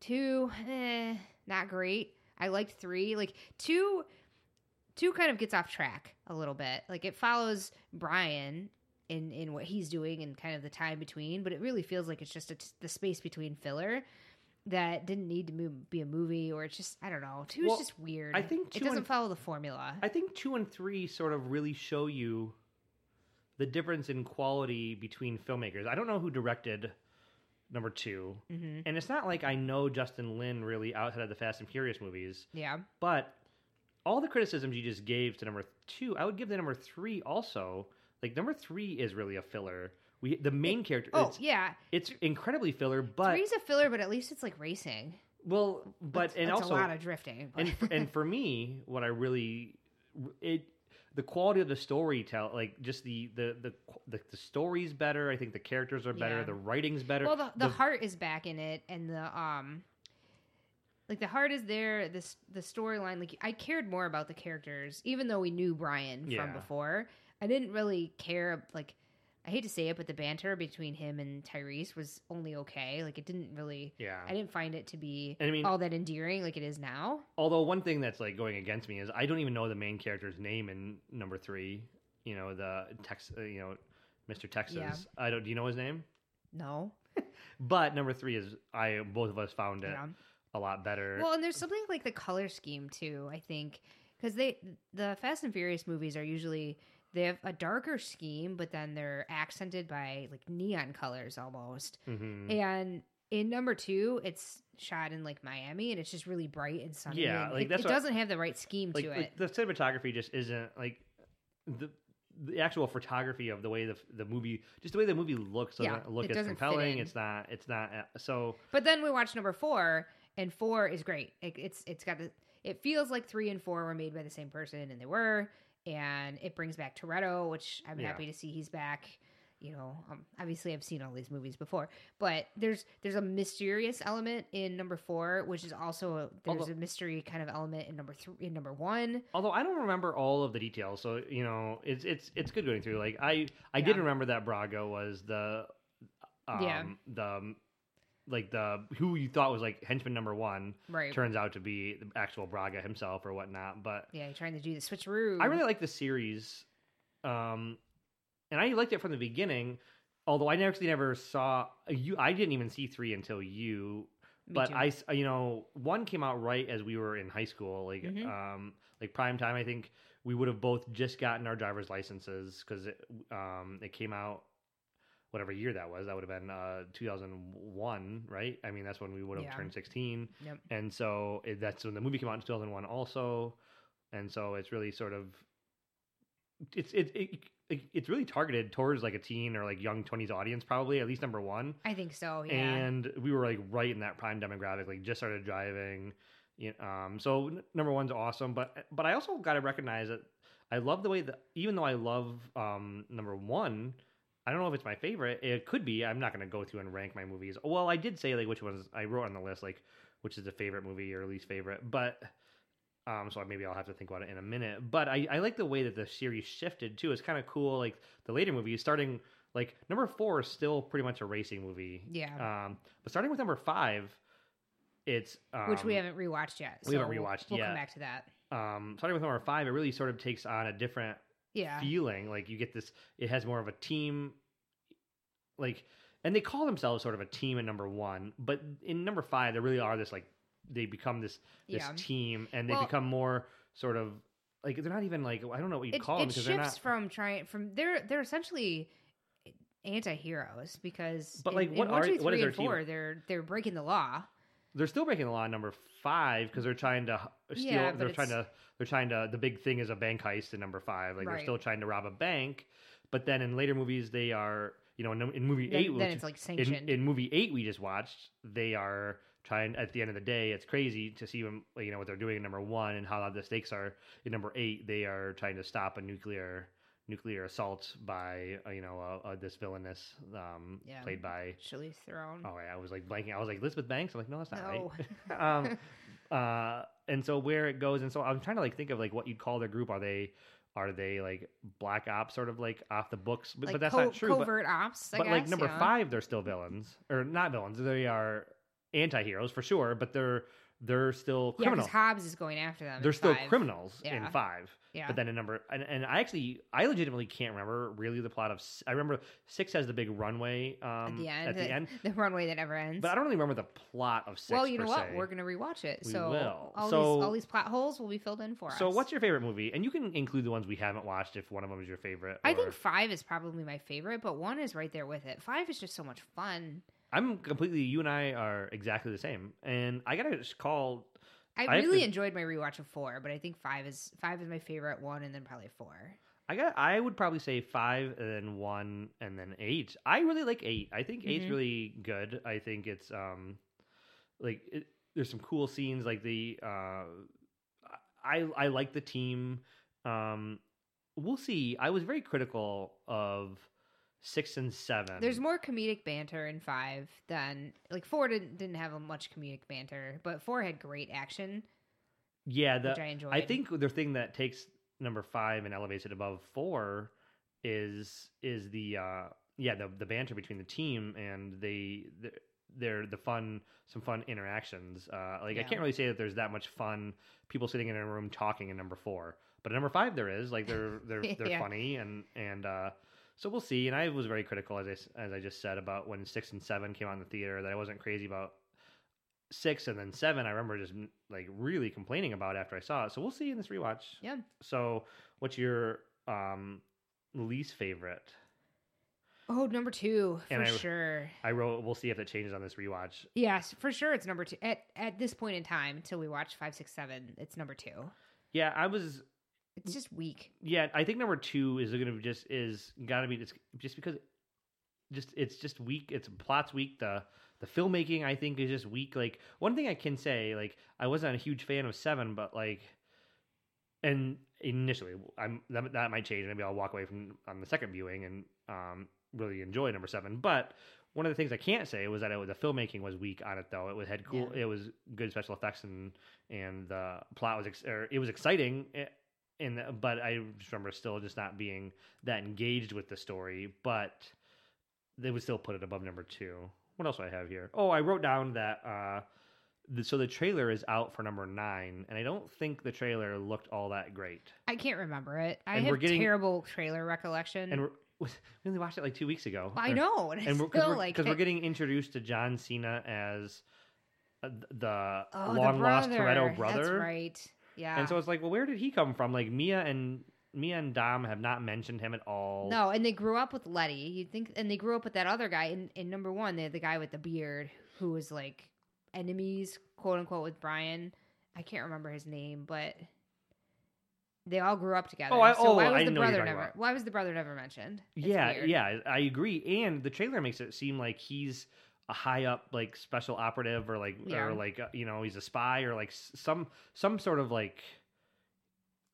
Two, eh, not great. I liked three. Like two, two kind of gets off track a little bit. Like it follows Brian in in what he's doing and kind of the time between, but it really feels like it's just a t- the space between filler that didn't need to move, be a movie or it's just I don't know. Two Well, is just weird. I think it two doesn't and- follow the formula. I think two and three sort of really show you the difference in quality between filmmakers. I don't know who directed number 2 Mhm. and it's not like I know Justin Lin really outside of the Fast and Furious movies, yeah. but all the criticisms you just gave to number two, I would give the number three also. Like number three is really a filler. We the main character. Oh it's, yeah. it's incredibly filler, but Three's a filler, but at least it's like racing. well, but That's- and that's also a lot of drifting. but- and and for me, what I really it the quality of the story tell like just the the the the, the story's better. I think the characters are better. Yeah. The writing's better. well, the, the heart is back in it, and the um, like the heart is there. This the storyline. Like I cared more about the characters, even though we knew Brian Yeah. from before. I didn't really care. Like I hate to say it, but the banter between him and Tyrese was only okay. Like it didn't really. yeah. I didn't find it to be I mean- all that endearing like it is now. Although one thing that's like going against me is I don't even know the main character's name in number three. You know the Tex. uh, You know, Mr. Texas. Yeah. I don't. Do you know his name? No. But number three is I. Both of us found it Yeah. a lot better. Well, and there's something like the color scheme too. I think because they the Fast and Furious movies are usually they have a darker scheme, but then they're accented by like neon colors almost. Mhm. And in number two, it's shot in like Miami, and it's just really bright and sunny. Yeah, and like, it, that's it what- doesn't have the right scheme like, to like, it. the cinematography just isn't like the the actual photography of the way the the movie just the way the movie looks doesn't Yeah, look it as compelling it's not it's not uh, so But then we watch number four, and four is great. It, it's it's got the it feels like three and four were made by the same person, and they were. And it brings back Toretto, which I'm Yeah. happy to see he's back. You know, um, obviously I've seen all these movies before, but there's there's a mysterious element in number four, which is also a, there's Although- a mystery kind of element in number three, in number one. although i don't remember all of the details so you know it's it's it's good going through like i i did remember that braga was the um Yeah. the like the who you thought was like henchman number one Right. turns out to be the actual braga himself or whatnot but Yeah, trying to do the switcheroo. I really like the series, um, and I liked it from the beginning. Although I actually never saw you, I didn't even see three until you. Me but too. I, you know, one came out right as we were in high school, like, Mhm. um, like prime time. I think we would have both just gotten our driver's licenses because it, um, it came out whatever year that was. That would have been uh, 2001, right? I mean, that's when we would have Yeah. turned 16 Yep. and so it, that's when the movie came out in 2001 also and so it's really sort of it's it, it, it it's really targeted towards like a teen or like young 20s audience probably at least number one I think so. Yeah. and we were like right in that prime demographic like just started driving you um so n- number one's awesome but but i also got to recognize that i love the way that even though i love um number one I don't know if it's my favorite. It could be. I'm not going to go through and rank my movies. Well, I did say like which ones I wrote on the list, like which is the favorite movie or least favorite. But um, so maybe I'll have to think about it in a minute. But I, I like the way that the series shifted too. It's kind of cool. Like the later movies, starting like number four is still pretty much a racing movie. Yeah. Um, but starting with number five, it's um, which we haven't rewatched yet. we haven't rewatched we'll- rewatched We'll come back to that. um starting with number five, it really sort of takes on a different Yeah. feeling. Like you get this, it has more of a team, like, and they call themselves sort of a team in number one, but in number five, they really are this like they become this this Yeah. team, and they Well- become more sort of like they're not even like I don't know what you It, call them it because shifts they're not. from trying from they're they're essentially anti-heroes because But, in- like, in what one, are- two, what is their and team? four they're they're breaking the law they're still breaking the law in number five because they're trying to steal. Yeah, they're trying to. They're trying to. The big thing is a bank heist in number five. Like they're still trying to rob a bank, but then in later movies they are. You know, in, in movie Then- eight, then which- it's, like, in, sanctioned. in movie eight we just watched, they are trying. At the end of the day, it's crazy to see them. You know what they're doing in number one and how the stakes are. In number eight, they are trying to stop a nuclear nuclear assault by uh, you know uh, uh, this villainess um, Yeah. played by Charlize Theron. Oh, yeah, I was like blanking. I was like Elizabeth Banks. I'm like, no, that's not No. right. um, uh, and so where it goes, and so I'm trying to like think of like what you'd call their group. Are they, are they like black ops, sort of like off the books? But, like but that's co- not true. But, Covert ops. I but like number yeah. five, they're still villains, or not villains. They are anti-heroes for sure, but they're they're still Yeah, criminals. because Hobbs is going after them. they're still five. criminals in five. Yeah. But then in number and, and I actually I legitimately can't remember really the plot of. I remember six has the big runway um, at the end. At the end, the runway that never ends. but I don't really remember the plot of six. well, you know what? se. We're gonna rewatch it. We so will. all So- these all these plot holes will be filled in for us. So, what's your favorite movie? And you can include the ones we haven't watched if one of them is your favorite. I think five is probably my favorite, but one is right there with it. Five is just so much fun. I'm completely. You and I are exactly the same. And I gotta just call. I, I really to- enjoyed my rewatch of four, but I think five is five is my favorite one, and then probably four. I got. I would probably say five, and then one, and then eight. I really like eight. I think eight's Mhm. really good. I think it's um, like it, there's some cool scenes. Like the uh, I I like the team. Um, we'll see. I was very critical of six and seven. There's more comedic banter in five than like four didn't didn't have much comedic banter, but four had great action. Yeah, the, which I enjoyed. I think the thing that takes number five and elevates it above four is is the uh yeah the the banter between the team and they they're, they're the fun some fun interactions. Uh, like I can't really say that there's that much fun people sitting in a room talking in number four, but in number five there is like they're they're they're Yeah. funny and and uh so we'll see. And I was very critical as I as I just said about when six and seven came out in the theater that I wasn't crazy about six and then seven i remember just like really complaining about after i saw it so we'll see in this rewatch Yeah. so what's your um least favorite Oh, number two for I- sure. i wrote we'll see if it changes on this rewatch Yes, for sure. It's number two at at this point in time until we watch five, six, seven. It's number two. yeah i was It's just weak. yeah i think number two is gonna be just is gotta be just just because just it's just weak. It's plot's weak. The the filmmaking i think is just weak. Like one thing i can say like i wasn't a huge fan of seven but like and initially i'm that, that might change. Maybe i'll walk away from on the second viewing and um really enjoy number seven. But one of the things i can't say was that it was, the filmmaking was weak on it though. It was had cool Yeah. it was good special effects and and the plot was ex- or it was exciting eh, and but i just remember still just not being that engaged with the story but they would still put it above number two what else do i have here oh i wrote down that uh the, so the trailer is out for number nine, and I don't think the trailer looked all that great. I can't remember it. I And have we're getting- terrible trailer recollection. And we're, we only watched it like two weeks ago. I know, and and we're, still we're, like because we're getting introduced to John Cena as uh, the Oh, the long lost brother. Toretto brother. That's right. Yeah. And so it's like, well, where did he come from? Like Mia and Mia and Dom have not mentioned him at all. No, and they grew up with Letty. You think, and they grew up with that other guy in, in number one. They had the guy with the beard who was like enemies, quote unquote, with Brian. I can't remember his name, but they all grew up together. Oh, I- so oh, why I was the know brother never? about. Why was the brother never mentioned? It's yeah, weird. yeah, I agree. And the trailer makes it seem like he's a high up like special operative or like Yeah. or like you know he's a spy or like some some sort of like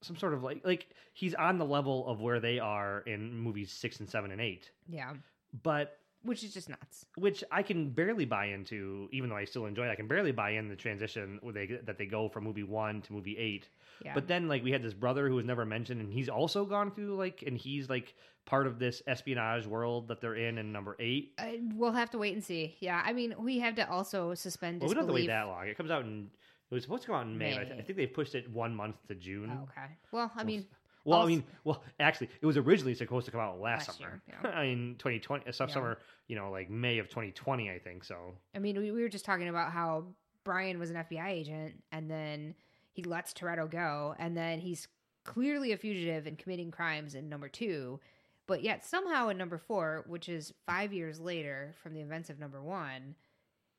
some sort of like like he's on the level of where they are in movies six and seven and eight, Yeah, but which is just nuts. which I can barely buy into, even though I still enjoy. it. I can barely buy in the transition where they that they go from movie one to movie eight. Yeah, But then like we had this brother who was never mentioned, and he's also gone through like, and he's like part of this espionage world that they're in in number eight. Uh, we'll have to wait and see. Yeah, I mean, we have to also suspend Well, we don't have to wait that long. It comes out in. It was supposed to come out in May. I, th- I think they pushed it one month to June. Oh, okay. Well, I mean, Well, I Also- mean, well, actually, it was originally supposed to come out last, Last summer. year, yeah. I mean, 2020, uh, summer, you know, like May of 2020, I think. So, I mean, we, we were just talking about how Brian was an FBI agent, and then he lets Toretto go, and then he's clearly a fugitive and committing crimes in number two, but yet somehow in number four, which is five years later from the events of number one,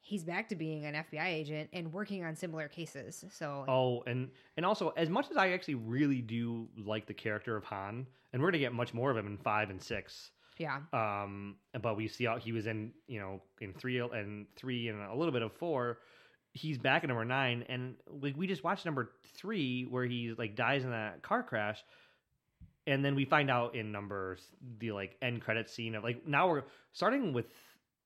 he's back to being an FBI agent and working on similar cases. So, oh, and and also, as much as I actually really do like the character of Han, and we're gonna get much more of him in five and six. yeah, Um, but we see how he was in, you know, in three and three and a little bit of four. He's back in number nine, and we we just watched number three where he like dies in that car crash, and then we find out in numbers the like end credit scene of like now we're starting with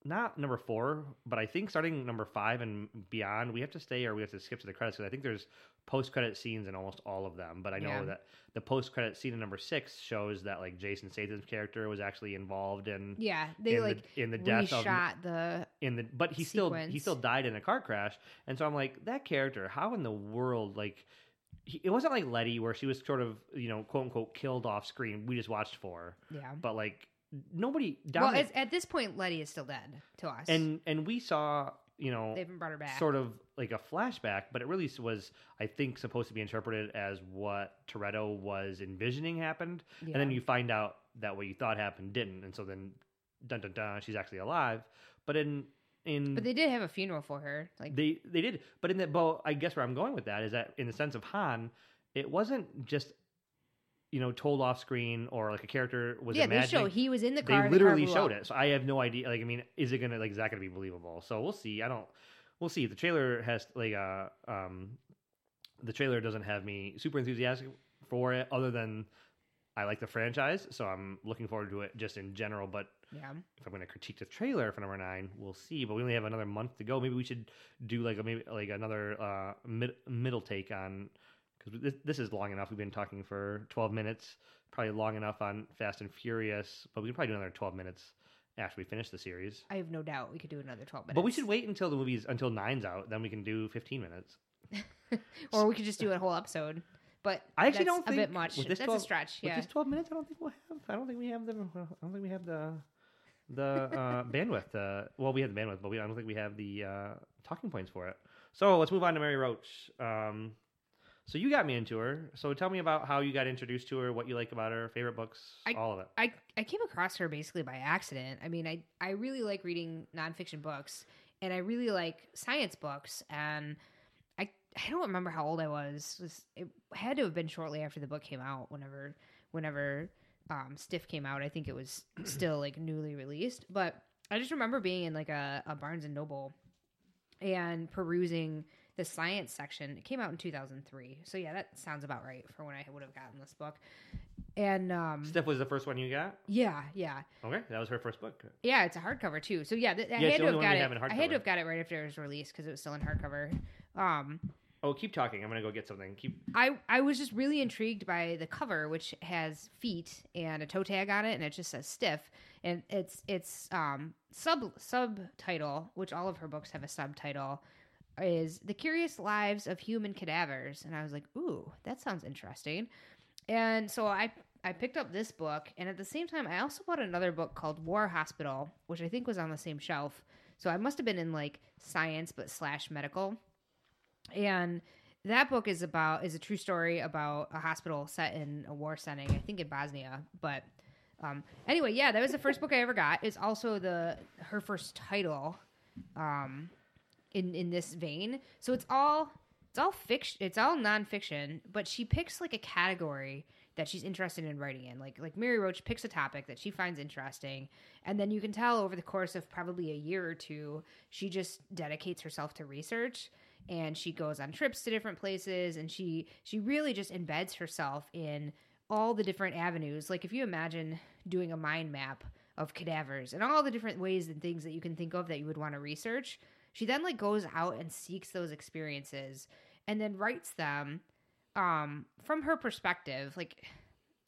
not number four, but I think starting number five and beyond, we have to stay or we have to skip to the credits because I think there's post credit scenes in almost all of them. But I know Yeah. that the post credit scene in number six shows that like Jason Statham's character was actually involved in yeah, they in the- like in the death of- reshot the in the but he still he still died in a car crash and so i'm like that character how in the world like it wasn't like letty where she was sort of you know quote unquote killed off screen we just watched for yeah. but like nobody Well, Dominic, it's, at this point, Letty is still dead to us, and and we saw you know they haven't brought her back. sort of like a flashback but it really was i think supposed to be interpreted as what toretto was envisioning happened. And then you find out that what you thought happened didn't. And so then dun dun dun she's actually alive. But in in But they did have a funeral for her. Like They they did, but in the but I guess where I'm going with that is that in the sense of Han, it wasn't just you know told off screen or like a character was yeah, they show he was in the They car. the car literally showed up. it, so I have no idea. Like, I mean, is it gonna like is that gonna be believable? So we'll see. I don't. We'll see. The trailer has like uh um, the trailer doesn't have me super enthusiastic for it, other than I like the franchise, so I'm looking forward to it just in general. But Yeah, if I'm going to critique the trailer for number nine, we'll see. But we only have another month to go. Maybe we should do like a maybe like another uh, mid, middle take on because this, this is long enough. We've been talking for 12 minutes, probably long enough on Fast and Furious. But we can probably do another 12 minutes after we finish the series. I have no doubt we could do another twelve minutes. But we should wait until the movies until nine's out. Then we can do 15 minutes. or we could just do a whole episode. But I actually that's don't a think bit much. this That's 12 a stretch. With Yeah, this 12 minutes, I don't think we'll have. I don't think we have the. I don't think we have the the uh, bandwidth. Uh, well, we have the bandwidth, but we I don't think we have the uh, talking points for it. So let's move on to Mary Roach. Um, so you got me into her. So tell me about how you got introduced to her, what you like about her, favorite books, I- all of it. I I came across her basically by accident. I mean, I I really like reading nonfiction books, and I really like science books. And I I don't remember how old I was. It, was, it had to have been shortly after the book came out. Whenever whenever um, Stiff came out, I think it was still like newly released. But I just remember being in like a, a Barnes and Noble and perusing the science section. It came out in 2003. So yeah, that sounds about right for when I would have gotten this book. And um Stiff was the first one you got. yeah, yeah. Okay, that was her first book. Yeah, it's a hardcover too. So yeah, th- I Yeah, had to have got we it. have I had to have got it right after it was released because it was still in hardcover. Um, Oh, keep talking. I'm gonna go get something. Keep. I I was just really intrigued by the cover, which has feet and a toe tag on it, and it just says stiff. And it's it's um sub subtitle, which all of her books have a subtitle, is the curious lives of human cadavers. And I was like, ooh, that sounds interesting. And so I I picked up this book, and at the same time, I also bought another book called War Hospital, which I think was on the same shelf. So I must have been in like science, but slash medical and that book is about is a true story about a hospital set in a war setting i think in bosnia but um anyway yeah that was the first book i ever got it's also the her first title um in in this vein. So it's all it's all fiction it's all nonfiction but she picks like a category that she's interested in writing in. Like like mary roach picks a topic that she finds interesting and then you can tell over the course of probably a year or two she just dedicates herself to research and she goes on trips to different places and she she really just embeds herself in all the different avenues. Like if you imagine doing a mind map of cadavers and all the different ways and things that you can think of that you would want to research she then like goes out and seeks those experiences and then writes them um from her perspective like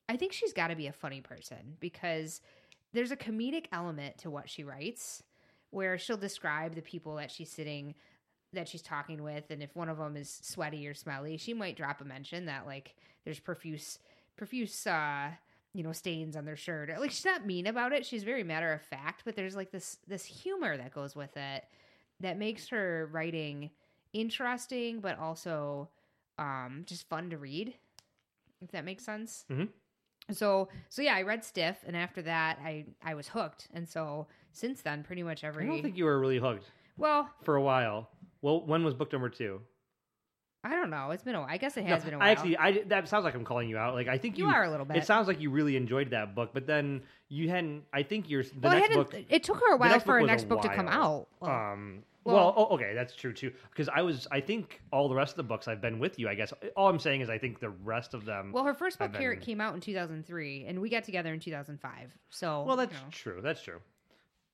i think she's got to be a funny person because there's a comedic element to what she writes where she'll describe the people that she's sitting that she's talking with and if one of them is sweaty or smelly she might drop a mention that like there's profuse profuse uh you know stains on their shirt. Like she's not mean about it she's very matter of fact but there's like this this humor that goes with it that makes her writing interesting but also um just fun to read if that makes sense Mhm. so so yeah i read stiff and after that i i was hooked and so since then pretty much every I don't think you were really hooked well for a while. Well, when was book number two? I don't know it's been a while i guess it has No, been a while I actually, I that sounds like I'm calling you out. Like I think You you, are a little bit. It sounds like you really enjoyed that book, but then you hadn't. I think your the well, I next hadn't, book. it took her a while for her a next book to come out Well, Um. well- Well, oh, okay, that's true too. Because I was, I think all the rest of the books I've been with you. I guess all I'm saying is I think the rest of them. well her first book here been- came out in 2003 and we got together in 2005 so well, that's you know, true. That's true.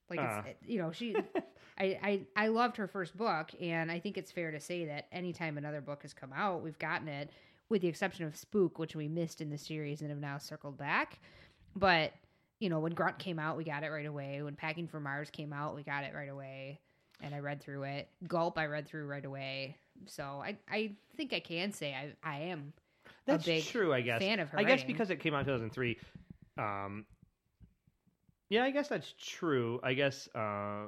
Like uh. it's, it- you know she I, I i loved her first book and i think it's fair to say that anytime another book has come out we've gotten it with the exception of spook which we missed in the series and have now circled back but you know when grunt came out we got it right away when packing for mars came out we got it right away and i read through it gulp i read through right away so i i think i can say i i am That's a big true. I guess. fan of her I guess because it came out in 2003. Um. Yeah, I guess that's true. I guess. Uh.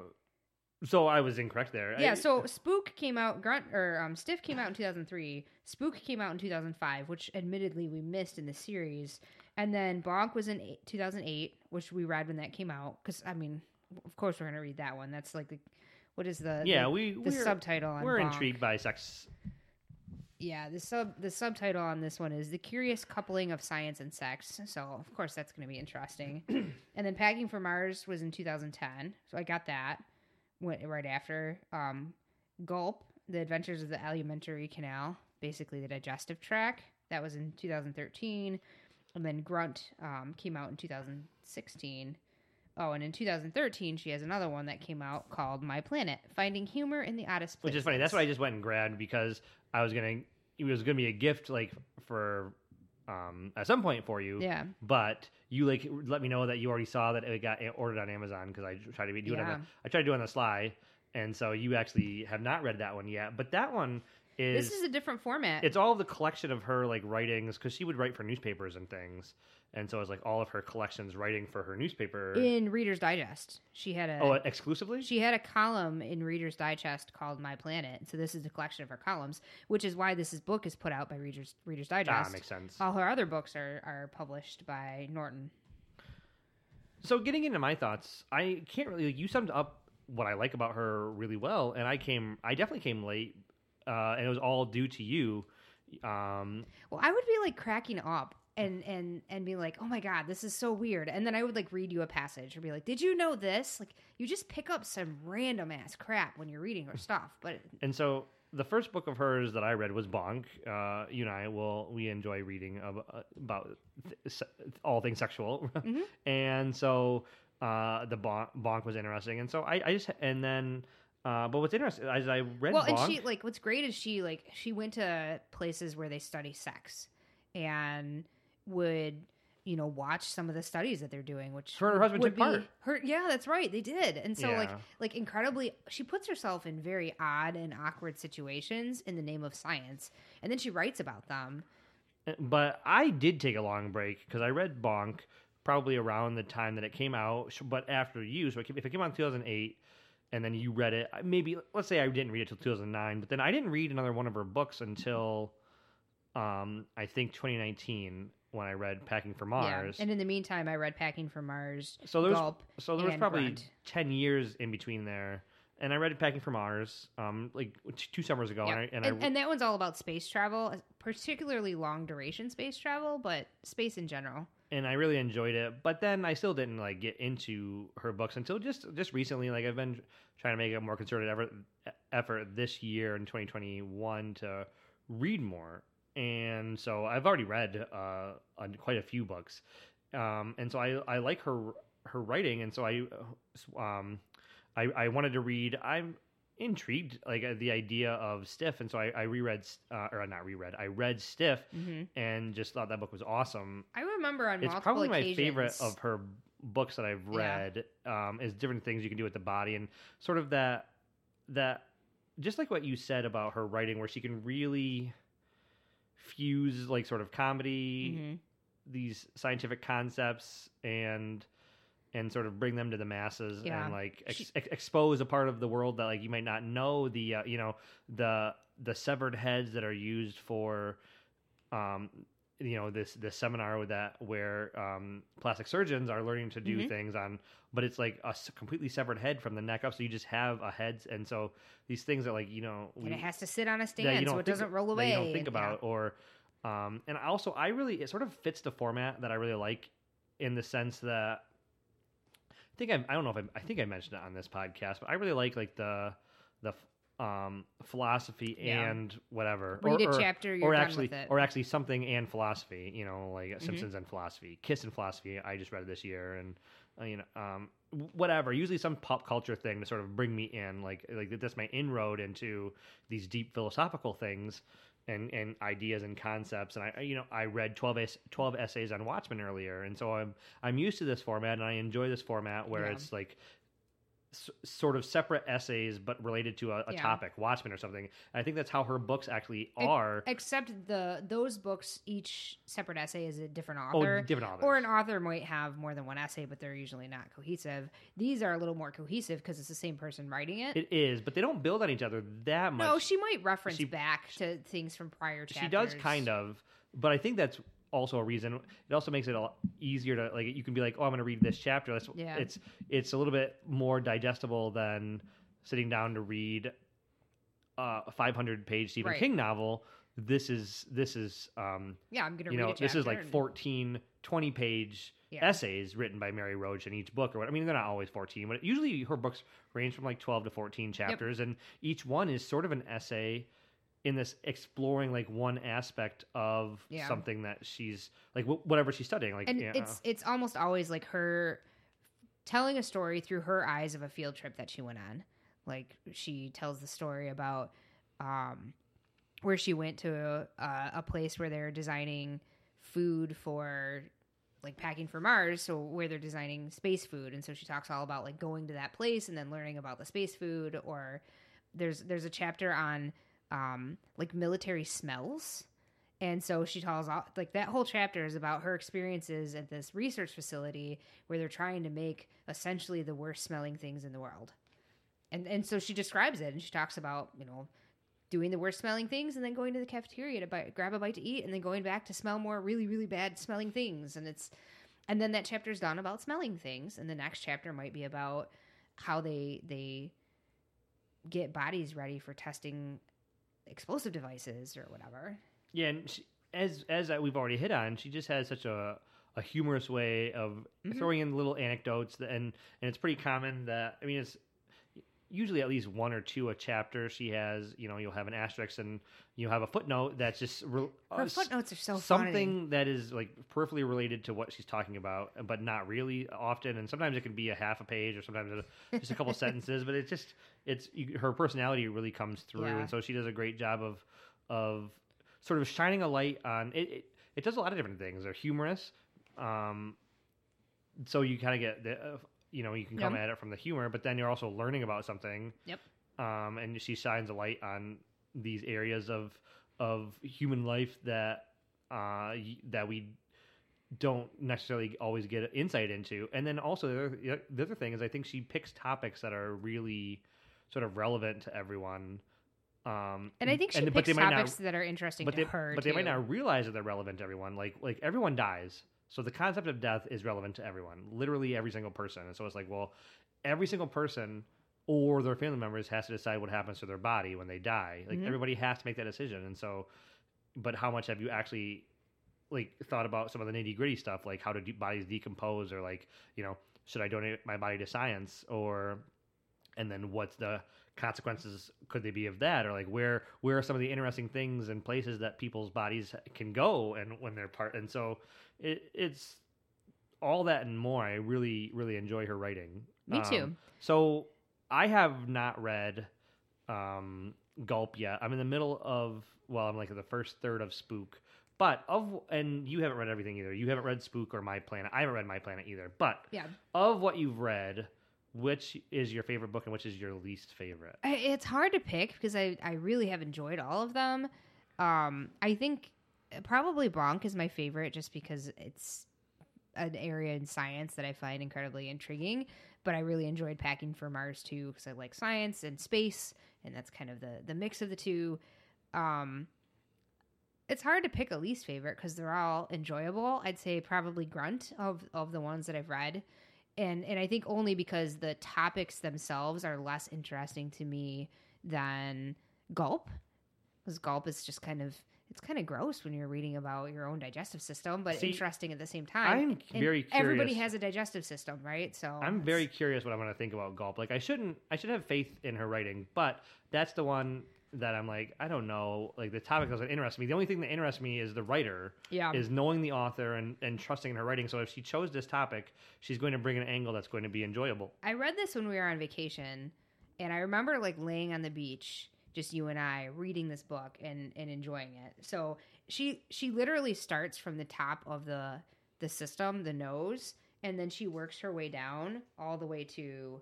So I was incorrect there. Yeah, I- so Spook came out, Grunt or um, Stiff came out in 2003. Spook came out in 2005, which admittedly we missed in the series. And then Bonk was in eight, 2008, which we read when that came out. Because I mean, of course we're gonna read that one. That's like the what is the yeah, the, we the we're, subtitle on we're Bonk. intrigued by sex. Yeah, the sub the subtitle on this one is the curious coupling of science and sex. So of course that's going to be interesting. and then Packing for Mars was in 2010, so I got that went right after. Um, Gulp: The Adventures of the Alimentary Canal, basically the digestive tract. That was in 2013, and then Grunt um, came out in 2016. Oh, and in 2013, she has another one that came out called My Planet: Finding Humor in the Oddest Which is funny. That's what I just went and grabbed because I was gonna. It was gonna be a gift, like for, um, at some point for you. Yeah. But you like let me know that you already saw that it got ordered on Amazon because I tried to be do it on the I tried to do it on the sly, and so you actually have not read that one yet. But that one is This is a different format. it's all of the collection of her like writings because she would write for newspapers and things, and so it's like all of her collections writing for her newspaper. in Reader's Digest. She had a oh, exclusively. she had a column in Reader's Digest called My Planet. So this is a collection of her columns, which is why this is book is put out by Reader's Reader's Digest. ah, makes sense. All her other books are are published by Norton. So getting into my thoughts, I can't really. You summed up what I like about her really well, and I came. I definitely came late, uh, and it was all due to you. Um, Well, I would be like cracking up and and and be like, "Oh my god, this is so weird." And then I would like read you a passage or be like, "Did you know this?" Like you just pick up some random ass crap when you're reading her stuff. But and so the first book of hers that I read was Bonk. Uh, you and I will we enjoy reading ab- uh, about th- all things sexual, and so uh, the Bonk, Bonk was interesting, and so I, I just and then. Uh, but what's interesting as I read well, Bonk, and she like what's great is she like she went to places where they study sex and would you know watch some of the studies that they're doing which Her and her husband would took part. her yeah that's right they did and so like Yeah. like incredibly she puts herself in very odd and awkward situations in the name of science and then she writes about them but I did take a long break because I read Bonk probably around the time that it came out, but after you. So if it came out in 2008 and then you read it, maybe let's say I didn't read it till 2009, but then I didn't read another one of her books until um, I think 2019 when I read Packing for Mars. yeah and in the meantime i read packing for mars so there was Gulp, so there was probably Grunt. 10 years in between there. And I read Packing for Mars, um, like two summers ago, Yeah. and I, and, and, I and that one's all about space travel, particularly long duration space travel, but space in general. And I really enjoyed it. But then I still didn't like get into her books until just just recently. Like I've been trying to make a more concerted effort effort this year in 2021 to read more, and so I've already read uh, quite a few books, um, and so I I like her her writing, and so I um I I wanted to read. I'm intrigued like uh, the idea of stiff and so i, I reread uh, or not reread i read stiff hmm and just thought that book was awesome I remember on it's probably my occasions, favorite of her books that I've Yeah. read. Um, is different things you can do with the body and sort of that that just like what you said about her writing, where she can really fuse like sort of comedy, Mhm. these scientific concepts, and and sort of bring them to the masses Yeah. and like ex- She- ex- expose a part of the world that like you might not know the uh, you know the the severed heads that are used for um you know this this seminar with that where um plastic surgeons are learning to do Mhm. things on but it's like a completely severed head from the neck up so you just have a head and so these things are like you know and it has to sit on a stand so it doesn't roll away. you don't think and- yeah. about or um and also i really it sort of fits the format that i really like in the sense that i think i i don't know if I, I think i mentioned it on this podcast but i really like like the the um philosophy Yeah. and whatever Read or, a or- chapter, you're or actually with it. or actually something and philosophy you know like Mm-hmm. simpsons and philosophy kiss and philosophy i just read it this year and uh, you know um whatever usually some pop culture thing to sort of bring me in like like that's my inroad into these deep philosophical things and and ideas and concepts and i you know i read 12 es- 12 essays on watchmen earlier and so i'm i'm used to this format and i enjoy this format where Yeah. it's like s- sort of separate essays but related to a, a Yeah. topic watchmen or something i think that's how her books actually are Except the those books, each separate essay is a different oh author. different authors or an author might have more than one essay, but they're usually not cohesive. These are a little more cohesive because it's the same person writing it. It is, but they don't build on each other that much. no, she might reference she- back to things from prior chapters. she does kind of, but I think that's also a reason. It also makes it a lot easier to like. You can be like, oh, I'm going to read this chapter. That's, Yeah. It's it's a little bit more digestible than sitting down to read uh, a 500 page Stephen Right. King novel. This is this is um, Yeah, I'm gonna you read know this is like 14 20 page Yeah. essays written by mary roach in each book or what i mean they're not always 14 but usually her books range from like 12 to 14 chapters and each one is sort of an essay in this exploring like one aspect of Yeah. something that she's like wh- whatever she's studying like and yeah, it's it's almost always like her telling a story through her eyes of a field trip that she went on like she tells the story about um where she went to a, a place where they're designing food for like packing for Mars, so where they're designing space food, and so she talks all about like going to that place and then learning about the space food. Or there's there's a chapter on um, like military smells, and so she tells all like that whole chapter is about her experiences at this research facility where they're trying to make essentially the worst smelling things in the world, and and so she describes it and she talks about you know doing the worst smelling things and then going to the cafeteria to buy, grab a bite to eat and then going back to smell more really really bad smelling things. And it's and then that chapter's done about smelling things. And the next chapter might be about how they they get bodies ready for testing explosive devices or whatever yeah and she, as as we've already hit on she just has such a a humorous way of Mhm. throwing in little anecdotes that, and and it's pretty common that i mean it's usually at least one or two a chapter she has you know you'll have an asterisk and you have a footnote that's just re- her uh, footnotes are so something funny. that is like peripherally related to what she's talking about but not really often and sometimes it can be a half a page or sometimes just a couple sentences but it's just it's you, her personality really comes through Yeah. and so she does a great job of of sort of shining a light on it it, it does a lot of different things they're humorous um so you kind of get the uh, you know you can come at it from the humor but then you're also learning about something. Yep. um and she shines a light on these areas of of human life that uh that we don't necessarily always get insight into. And then also the other, the other thing is i think she picks topics that are really sort of relevant to everyone. Um and i think she but picks topics not that are interesting but to they, her but they might not realize that they're relevant to everyone. Like like everyone dies, so the concept of death is relevant to everyone, literally every single person. And so it's like, well, every single person or their family members has to decide what happens to their body when they die. Like Mhm. everybody has to make that decision. And so, but how much have you actually like thought about some of the nitty gritty stuff, like how do de- bodies decompose, or like you know, should I donate my body to science, or and then what's the consequences could they be of that, or like where where are some of the interesting things and places that people's bodies can go, and when they're part, and so it, it's all that and more. I really really enjoy her writing. Me too. Um, so I have not read um, Gulp yet. I'm in the middle of well, I'm like the first third of Spook. But of and you haven't read everything either. You haven't read Spook or My Planet. I haven't read My Planet either. But Yeah. of what you've read, which is your favorite book and which is your least favorite? It's hard to pick because I, I really have enjoyed all of them. Um, I think probably Bonk is my favorite just because it's an area in science that I find incredibly intriguing. But I really enjoyed Packing for Mars too because I like science and space, and that's kind of the the mix of the two. Um, it's hard to pick a least favorite because they're all enjoyable. I'd say probably Grunt of of the ones that I've read, and and I think only because the topics themselves are less interesting to me than Gulp, because Gulp is just kind of it's kind of gross when you're reading about your own digestive system, but See, interesting at the same time. I'm And very Everybody has a digestive system, right? So I'm very curious what I'm going to think about Gulp. Like I shouldn't, I should have faith in her writing, but that's the one that I'm like, I don't know. Like the topic doesn't interest me. The only thing that interests me is the writer. Yeah. Is knowing the author and and trusting in her writing. So if she chose this topic, she's going to bring an angle that's going to be enjoyable. I read this when we were on vacation, and I remember like laying on the beach, just you and I, reading this book and and enjoying it. So she she literally starts from the top of the the system, the nose, and then she works her way down all the way to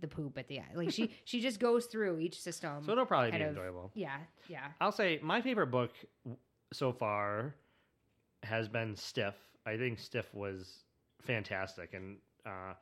the poop at the end. Like she she just goes through each system. So it'll probably be of- enjoyable. Yeah, yeah. I'll say my favorite book so far has been Stiff. I think Stiff was fantastic, and uh,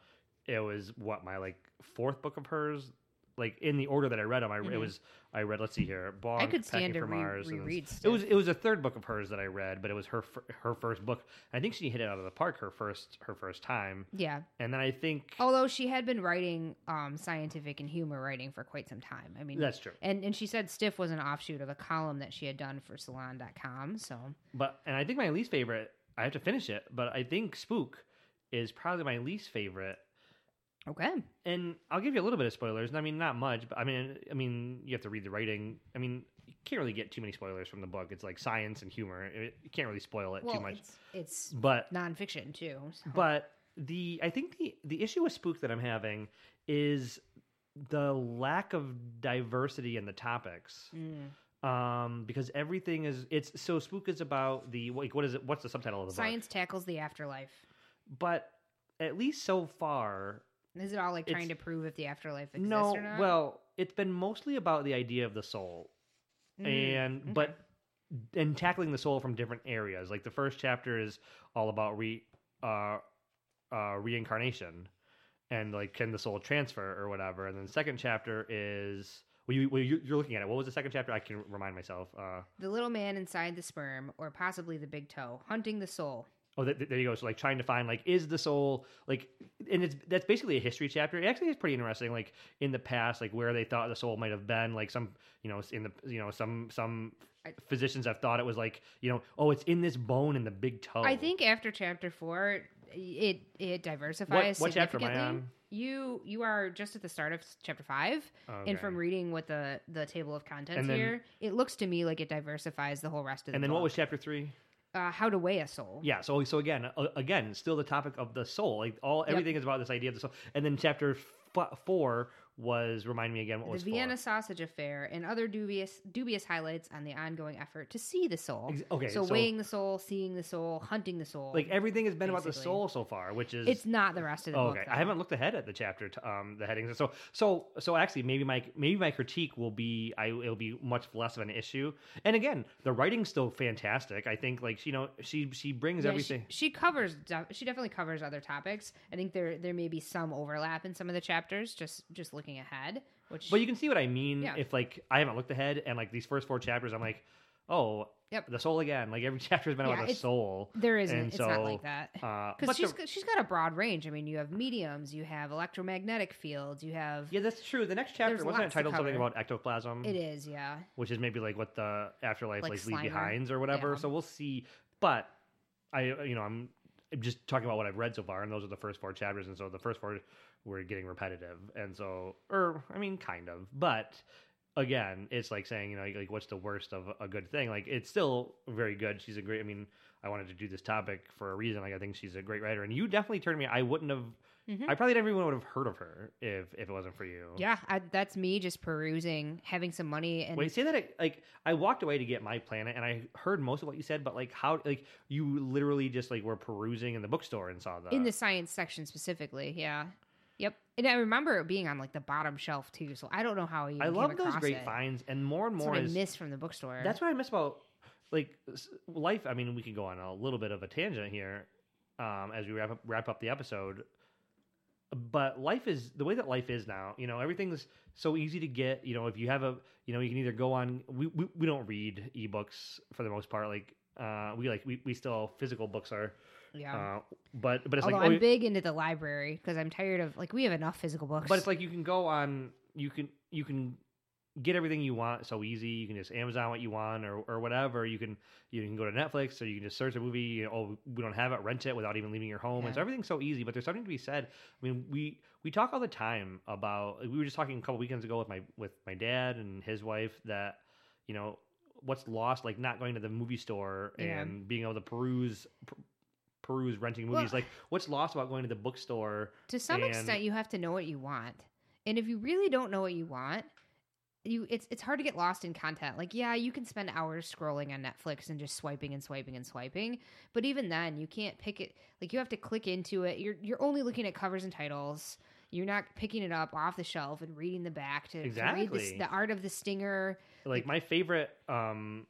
it was what my like fourth book of hers. Like in the order that I read them, I it Mhm. was I read. Let's see here, Bonk, I could stand Packing to for re- Mars, reread It was it was a third book of hers that I read, but it was her her first book. I think she hit it out of the park her first her first time, Yeah. and then I think Although she had been writing um, scientific and humor writing for quite some time. I mean, that's true. And and she said Stiff was an offshoot of a column that she had done for salon.com. So But and I think my least favorite, I have to finish it, but I think Spook is probably my least favorite. Okay. And I'll give you a little bit of spoilers. I mean, not much, but I mean, I mean, you have to read the writing. I mean, you can't really get too many spoilers from the book. It's like science and humor. It, you can't really spoil it Well, too much. it's, it's But nonfiction too. so- but the I think the the issue with Spook that I'm having is the lack of diversity in the topics. Mm. Um, because everything is it's so Spook is about the like what is it? What's the subtitle of the book? science tackles the afterlife. but at least so far, Is it all like trying to prove if the afterlife exists no. or not? Well, it's been mostly about the idea of the soul, Mm, and okay. but and tackling the soul from different areas. Like the first chapter is all about re uh, uh reincarnation, and like can the soul transfer or whatever. And then the second chapter is. Well, you, well, you- you're looking at it. What was the second chapter? I can remind myself. Uh, the little man inside the sperm, or possibly the big toe, hunting the soul. Oh, th- th- there you go. So like trying to find like is the soul like, and it's that's basically a history chapter. It actually is pretty interesting. Like in the past, like where they thought the soul might have been. Like some, you know, in the you know some some physicians have thought it was like you know oh it's in this bone in the big toe. I think after chapter four, it it diversifies. What- what chapter am I significantly. on? You you are just at the start of chapter five, Okay. and from reading what the the table of contents then- here, it looks to me like it diversifies the whole rest of the. And then what was chapter three? Uh, how to weigh a soul? Yeah. So so again uh, again still the topic of the soul. Like all everything is about this idea of the soul. And then chapter f- four was remind me again what was the was Vienna four. sausage affair and other dubious dubious highlights on the ongoing effort to see the soul. Ex- okay, so, so- weighing the soul, seeing the soul, hunting the soul. Like everything has been about the soul so far, which is it's not the rest of the Oh, book. okay, though. I haven't looked ahead at the chapter, um, the headings. So, so, so actually, maybe my maybe my critique will be, I it'll be much less of an issue. And again, the writing's still fantastic. I think, like you know, she she brings Yeah, everything. She, she covers. She definitely covers other topics. I think there there may be some overlap in some of the chapters. Just just looking ahead, which but you can see what I mean. Yeah. If like I haven't looked ahead, and like these first four chapters, I'm like, oh, Yep. the soul again. Like every chapter has been Yeah, about the it's- soul. there isn't. And it's so, not like that. Uh, Because she's the- got- she's got a broad range. I mean, you have mediums, you have electromagnetic fields, you have. yeah, that's true. The next chapter There's wasn't it lots to titled something cover. about ectoplasm? It is, yeah. which is maybe like what the afterlife Like like, leave Slimer. behinds or whatever. Yeah. So we'll see. But I you know I'm just talking about what I've read so far, and those are the first four chapters, and so the first four were getting repetitive, and so or I mean kind of, but again, it's like saying you know like, like what's the worst of a good thing? Like it's still very good. She's a great. I mean, I wanted to do this topic for a reason. Like I think she's a great writer, and you definitely turned me. I wouldn't have. Mhm. I probably never even would have heard of her if if it wasn't for you. Yeah, I, that's me just perusing, having some money, and Wait, say that it- like I walked away to get my planet, and I heard most of what you said, but like how like you literally just like were perusing in the bookstore and saw the in the science section specifically. Yeah, yep. And I remember it being on like the bottom shelf too. So I don't know how you. I love those great it. finds, and more and That's more I is missed from the bookstore. that's what I miss about like life. I mean, we could go on a little bit of a tangent here um, as we wrap up, wrap up the episode. But life is the way that life is now. You know, everything's so easy to get. You know, if you have a, you know, you can either go on. We we, we don't read ebooks for the most part. Like uh, we like we, we still physical books are. yeah. Uh, but but it's Although like oh, I'm you- big into the library because I'm tired of like we have enough physical books. But it's like you can go on. You can you can get everything you want so easy. You can just Amazon what you want or or whatever. You can you can go to Netflix or you can just search a movie. You know, oh, we don't have it, rent it without even leaving your home. And so everything's so easy. But there's something to be said. I mean, we we talk all the time about. We were just talking a couple weekends ago with my with my dad and his wife that you know what's lost like not going to the movie store Yeah. and being able to peruse. per- peruse renting Well- movies like what's lost about going to the bookstore to some and- extent, you have to know what you want, and if you really don't know what you want. You, it's it's hard to get lost in content. Like, yeah, you can spend hours scrolling on Netflix and just swiping and swiping and swiping, but even then, you can't pick it. Like, you have to click into it. You're you're only looking at covers and titles. You're not picking it up off the shelf and reading the back to, to read Exactly. the art of the stinger. like my favorite um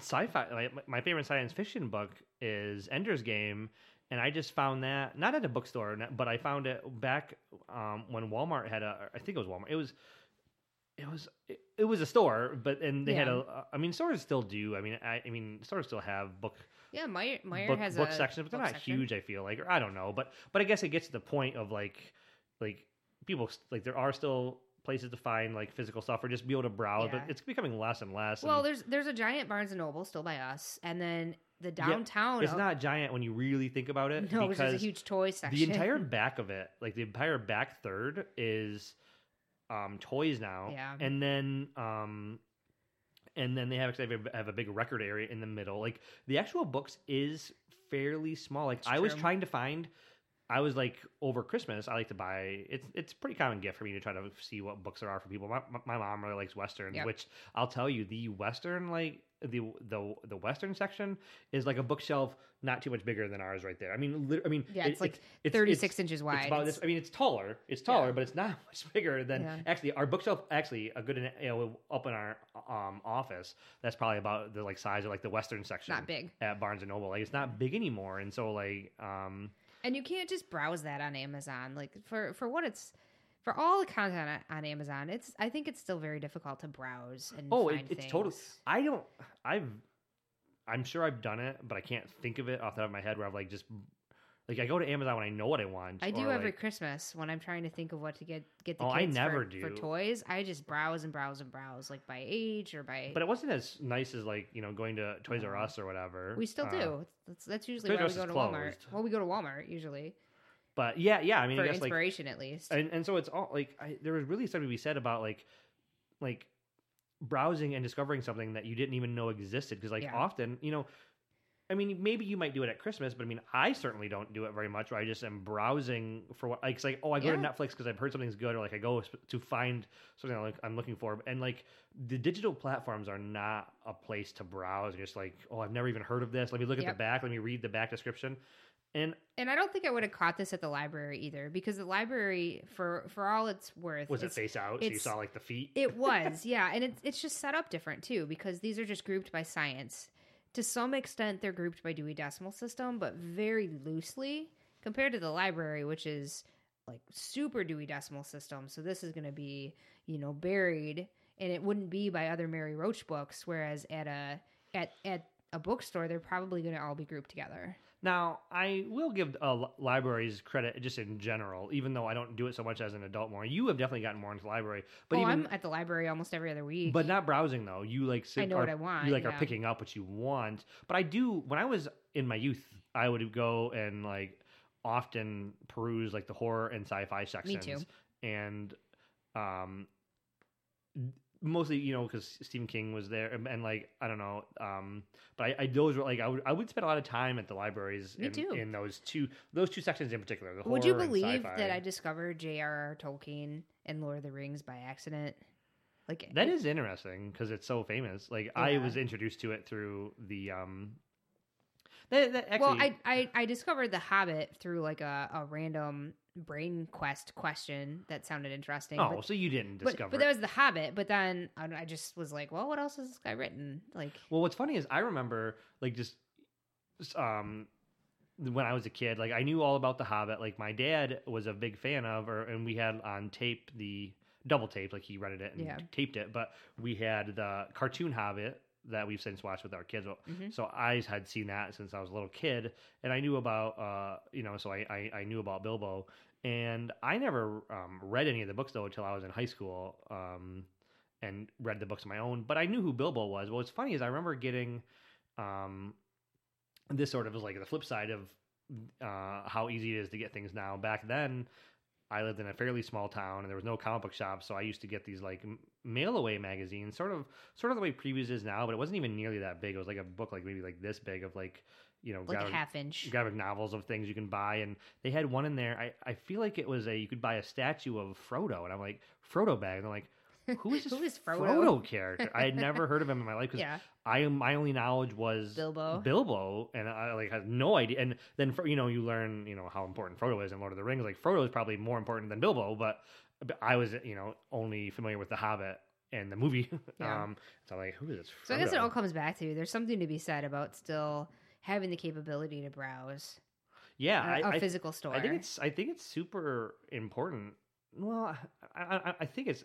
sci-fi like my- my favorite science fiction book is ender's game and i just found that not at a bookstore but i found it back um when walmart had a i think it was walmart it was it was it, it was a store but and they had a i mean stores still do i mean i, I mean stores still have book Yeah, Meijer, Meijer book, has book a sections, but they're not section. huge. I feel like, or I don't know, but but I guess it gets to the point of like like people like there are still places to find like physical stuff or just be able to browse, Yeah. but it's becoming less and less. Well, and there's there's a giant Barnes and Noble still by us, and then the Yeah, downtown. it's of- not giant when you really think about it. no, which is a huge toy section. the entire back of it, like the entire back third, is um toys now. Yeah. and then um. And then they have, a, have a big record area in the middle. Like the actual books is fairly small. Like It's I was trying to find I was like over Christmas. I like to buy. It's it's a pretty common gift for me to try to see what books there are for people. My, my, my mom really likes westerns, Yep. which I'll tell you, the western like the the the western section is like a bookshelf, not too much bigger than ours right there. I mean, lit- I mean, Yeah, it's like it's- 36 inches wide. It's about It's- this. I mean, it's taller. It's taller, Yeah. but it's not much bigger than Yeah. actually our bookshelf. Actually, a good you know up in our um office. That's probably about the like size of like the western section. Not big. at Barnes and Noble. Like it's not big anymore, and so like um and you can't just browse that on Amazon. Like for for what it's for all the content on on Amazon, it's I think it's still very difficult to browse and Oh, it, it's totally. I don't. I've. I'm sure I've done it, but I can't think of it off the top of my head. Where I've like just like I go to Amazon when I know what I want. I do every like- Christmas when I'm trying to think of what to get get the Oh, kids I never for, for toys. I just browse and browse and browse like by age or by. But it wasn't as nice as like you know going to Toys R Us or whatever. we still Uh, do. That's, that's usually Toys why we go to Walmart. Well, we go to Walmart usually But yeah, yeah. I mean, for I guess like inspiration at least. and and so it's all like I, there was really something to be said about like like browsing and discovering something that you didn't even know existed because like Yeah. often you know i mean maybe you might do it at christmas but i mean i certainly don't do it very much where i just am browsing for what like, it's like oh I go yeah. to Netflix because I've heard something's good, or like, I go to find something I'm, like, I'm looking for. And like the digital platforms are not a place to browse. Just like oh i've never even heard of this. Let me look at the back. Let me read the back description. And And I don't think I would have caught this at the library either, because the library, for for all it's worth, was it face out? So you saw like the feet? It was, yeah, and it's it's just set up different too because these are just grouped by science. To some extent, they're grouped by Dewey Decimal System, but very loosely compared to the library, which is like super Dewey Decimal System. So this is going to be, you know, buried, and it wouldn't be by other Mary Roach books. Whereas at a at at a bookstore, they're probably going to all be grouped together. Now, I will give uh, libraries credit just in general, even though I don't do it so much as an adult more. You have definitely gotten more into the library, but oh, even I'm at the library almost every other week. but not browsing though. You like sit, know are, what I want, You like are picking up what you want. But I do when I was in my youth, I would go and like often peruse like the horror and sci-fi sections. too. And um, mostly you know because Stephen King was there and, and, like I don't know. Um, but I, I those were like I would I would spend a lot of time at the libraries. Me in, too. in those two those two sections in particular. The Would you believe that I discovered J.R.R. Tolkien and Lord of the Rings by accident? Like That it- is interesting because it's so famous. Like I was introduced to it through the um. That, that actually, well, I, I I discovered The Hobbit through like a, a random brain quest question that sounded interesting. oh, but, so you didn't discover. but it. that was The Hobbit. But then I, I just was like, well, what else has this guy written? Like, Well, what's funny is I remember like just um when I was a kid, like I knew all about the Hobbit. Like my dad was a big fan of, or and we had on tape the double tape, like he rented it and Yeah. taped it. But we had the cartoon Hobbit that we've since watched with our kids. Mhm. So I had seen that since I was a little kid, and I knew about uh you know, so I I, I knew about Bilbo, and I never um, read any of the books though until I was in high school. Um, and read the books on my own, but I knew who Bilbo was. Well, what's funny is I remember getting um, this sort of was like the flip side of uh, how easy it is to get things now. Back then, I lived in a fairly small town, and there was no comic book shop, so I used to get these like mail away magazines, sort of sort of the way Previews is now, but it wasn't even nearly that big. It was like a book, like maybe like this big of like you know like graphic- half inch. graphic novels of things you can buy and they had one in there I, I feel like it was a you could buy a statue of frodo and i'm like frodo bag and i'm like who is this Who is Frodo? character i had never heard of him in my life because Yeah. i my only knowledge was Bilbo. bilbo and i like had no idea and then you know you learn you know how important frodo is in lord of the rings like frodo is probably more important than bilbo but, but i was you know only familiar with the hobbit and the movie Yeah. um so I'm like who is this So I guess it all comes back to you. there's something to be said about still having the capability to browse yeah a, I- a physical store. I think it's I think it's super important. Well, I, I, I think it's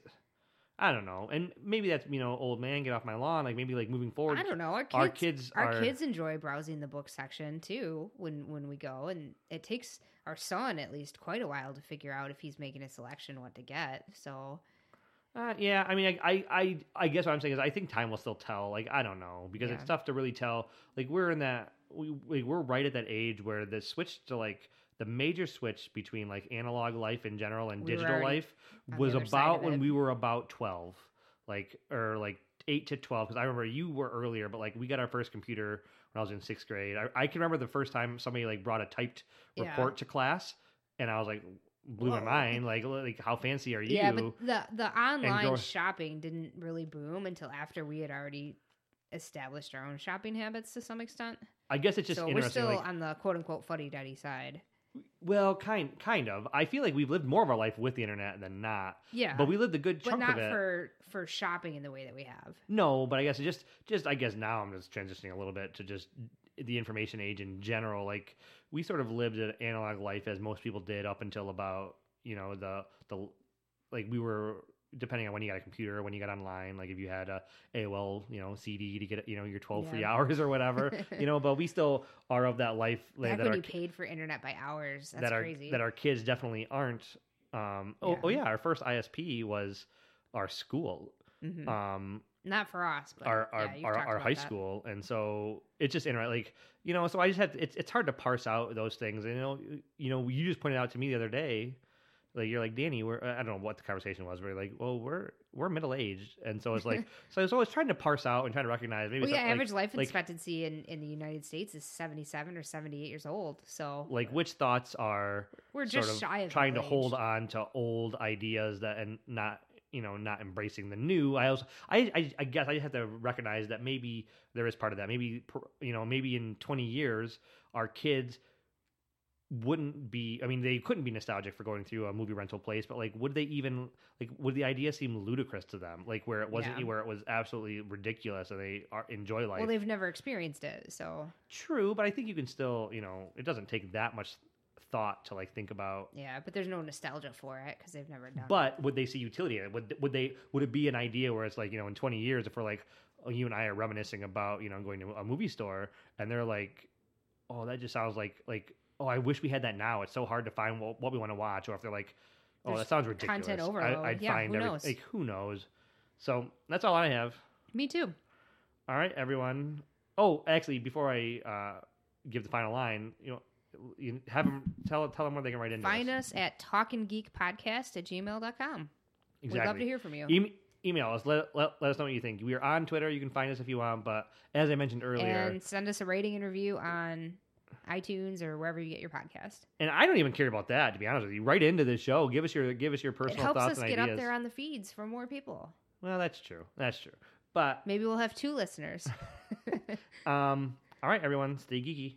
I don't know, and maybe that's you know old man get off my lawn. Like maybe like moving forward. I don't know. Our kids, Our kids our are kids enjoy browsing the book section too when when we go, and it takes our son at least quite a while to figure out if he's making a selection what to get. So Uh, yeah, I mean, I, I, I, I guess what I'm saying is I think time will still tell. Like I don't know because it's tough to really tell. Like we're in that we, we we're right at that age where the switch to like the major switch between like analog life in general and We digital life was about when we were about 12 like or like 8 to 12 because i remember you were earlier but like we got our first computer when i was in sixth grade i, I can remember the first time somebody like brought a typed Yeah. report to class and i was like blew my mind like like how fancy are you yeah, but the the online go- shopping didn't really boom until after we had already established our own shopping habits to some extent. i guess it's just so we're still like, on the quote unquote fuddy duddy side. Well kind kind of i feel like we've lived more of our life with the internet than not Yeah, but we lived a good but chunk not of it for for shopping in the way that we have. No, but I guess it just just I guess now I'm just transitioning a little bit to just the information age in general. Like we sort of lived an analog life as most people did up until about you know the the like we were depending on when you got a computer, when you got online, like if you had a AOL, you know, CD to get you know your 12 free hours or whatever, you know. But we still are of that life like, Back that when our you paid for internet by hours, that's that our crazy. that our kids definitely aren't. Um, oh, Yeah. oh yeah, our first ISP was our school. Mhm. Um, Not for us, but our our, yeah, our, our high that. school and so it's just interesting like you know so i just had, it's, it's hard to parse out those things and you know you know you just pointed out to me the other day like you're like danny we're i don't know what the conversation was but we're like well we're we're middle aged and so it's like so i was always trying to parse out and trying to recognize maybe Well, yeah, like- average life like, expectancy in, in the United States is 77 or 78 years old. So like which thoughts are we're just shy of trying to hold on to old ideas that and not you know not embracing the new? I also I, I i guess i just have to recognize that maybe there is part of that. Maybe you know maybe in 20 years our kids wouldn't be i mean they couldn't be nostalgic for going through a movie rental place but like would they even like would the idea seem ludicrous to them like where it wasn't Yeah. where it was absolutely ridiculous and they are, enjoy life Well, they've never experienced it, so true but i think you can still you know it doesn't take that much thought to like think about yeah. But there's no nostalgia for it because they've never done. it. But would they see utility in it? Would would they would it be an idea where it's like you know in twenty years if we're like oh, you and I are reminiscing about you know going to a movie store and they're like oh, that just sounds like like oh, I wish we had that now. It's so hard to find what, what we want to watch, or if they're like, oh, There's that sounds ridiculous. content overload. I'd Yeah, find who every- knows? like who knows. So that's all I have. Me too. All right, everyone. Oh, actually, before I uh, give the final line, you know, you have them tell tell them where they can write in. Find us at talkinggeekpodcast at gmail.com. We'd love to hear from you. Em- email us. Let, let, let us know what you think. We are on Twitter. You can find us if you want. But as I mentioned earlier, and and, send us a rating and review on iTunes or wherever you get your podcast. And I don't even care about that to be honest with you. Right into the show. Give us your give us your It personal helps thoughts us and get ideas. up there on the feeds for more people. well, that's true. That's true. But Maybe we'll have two listeners. um, all right, everyone, stay geeky.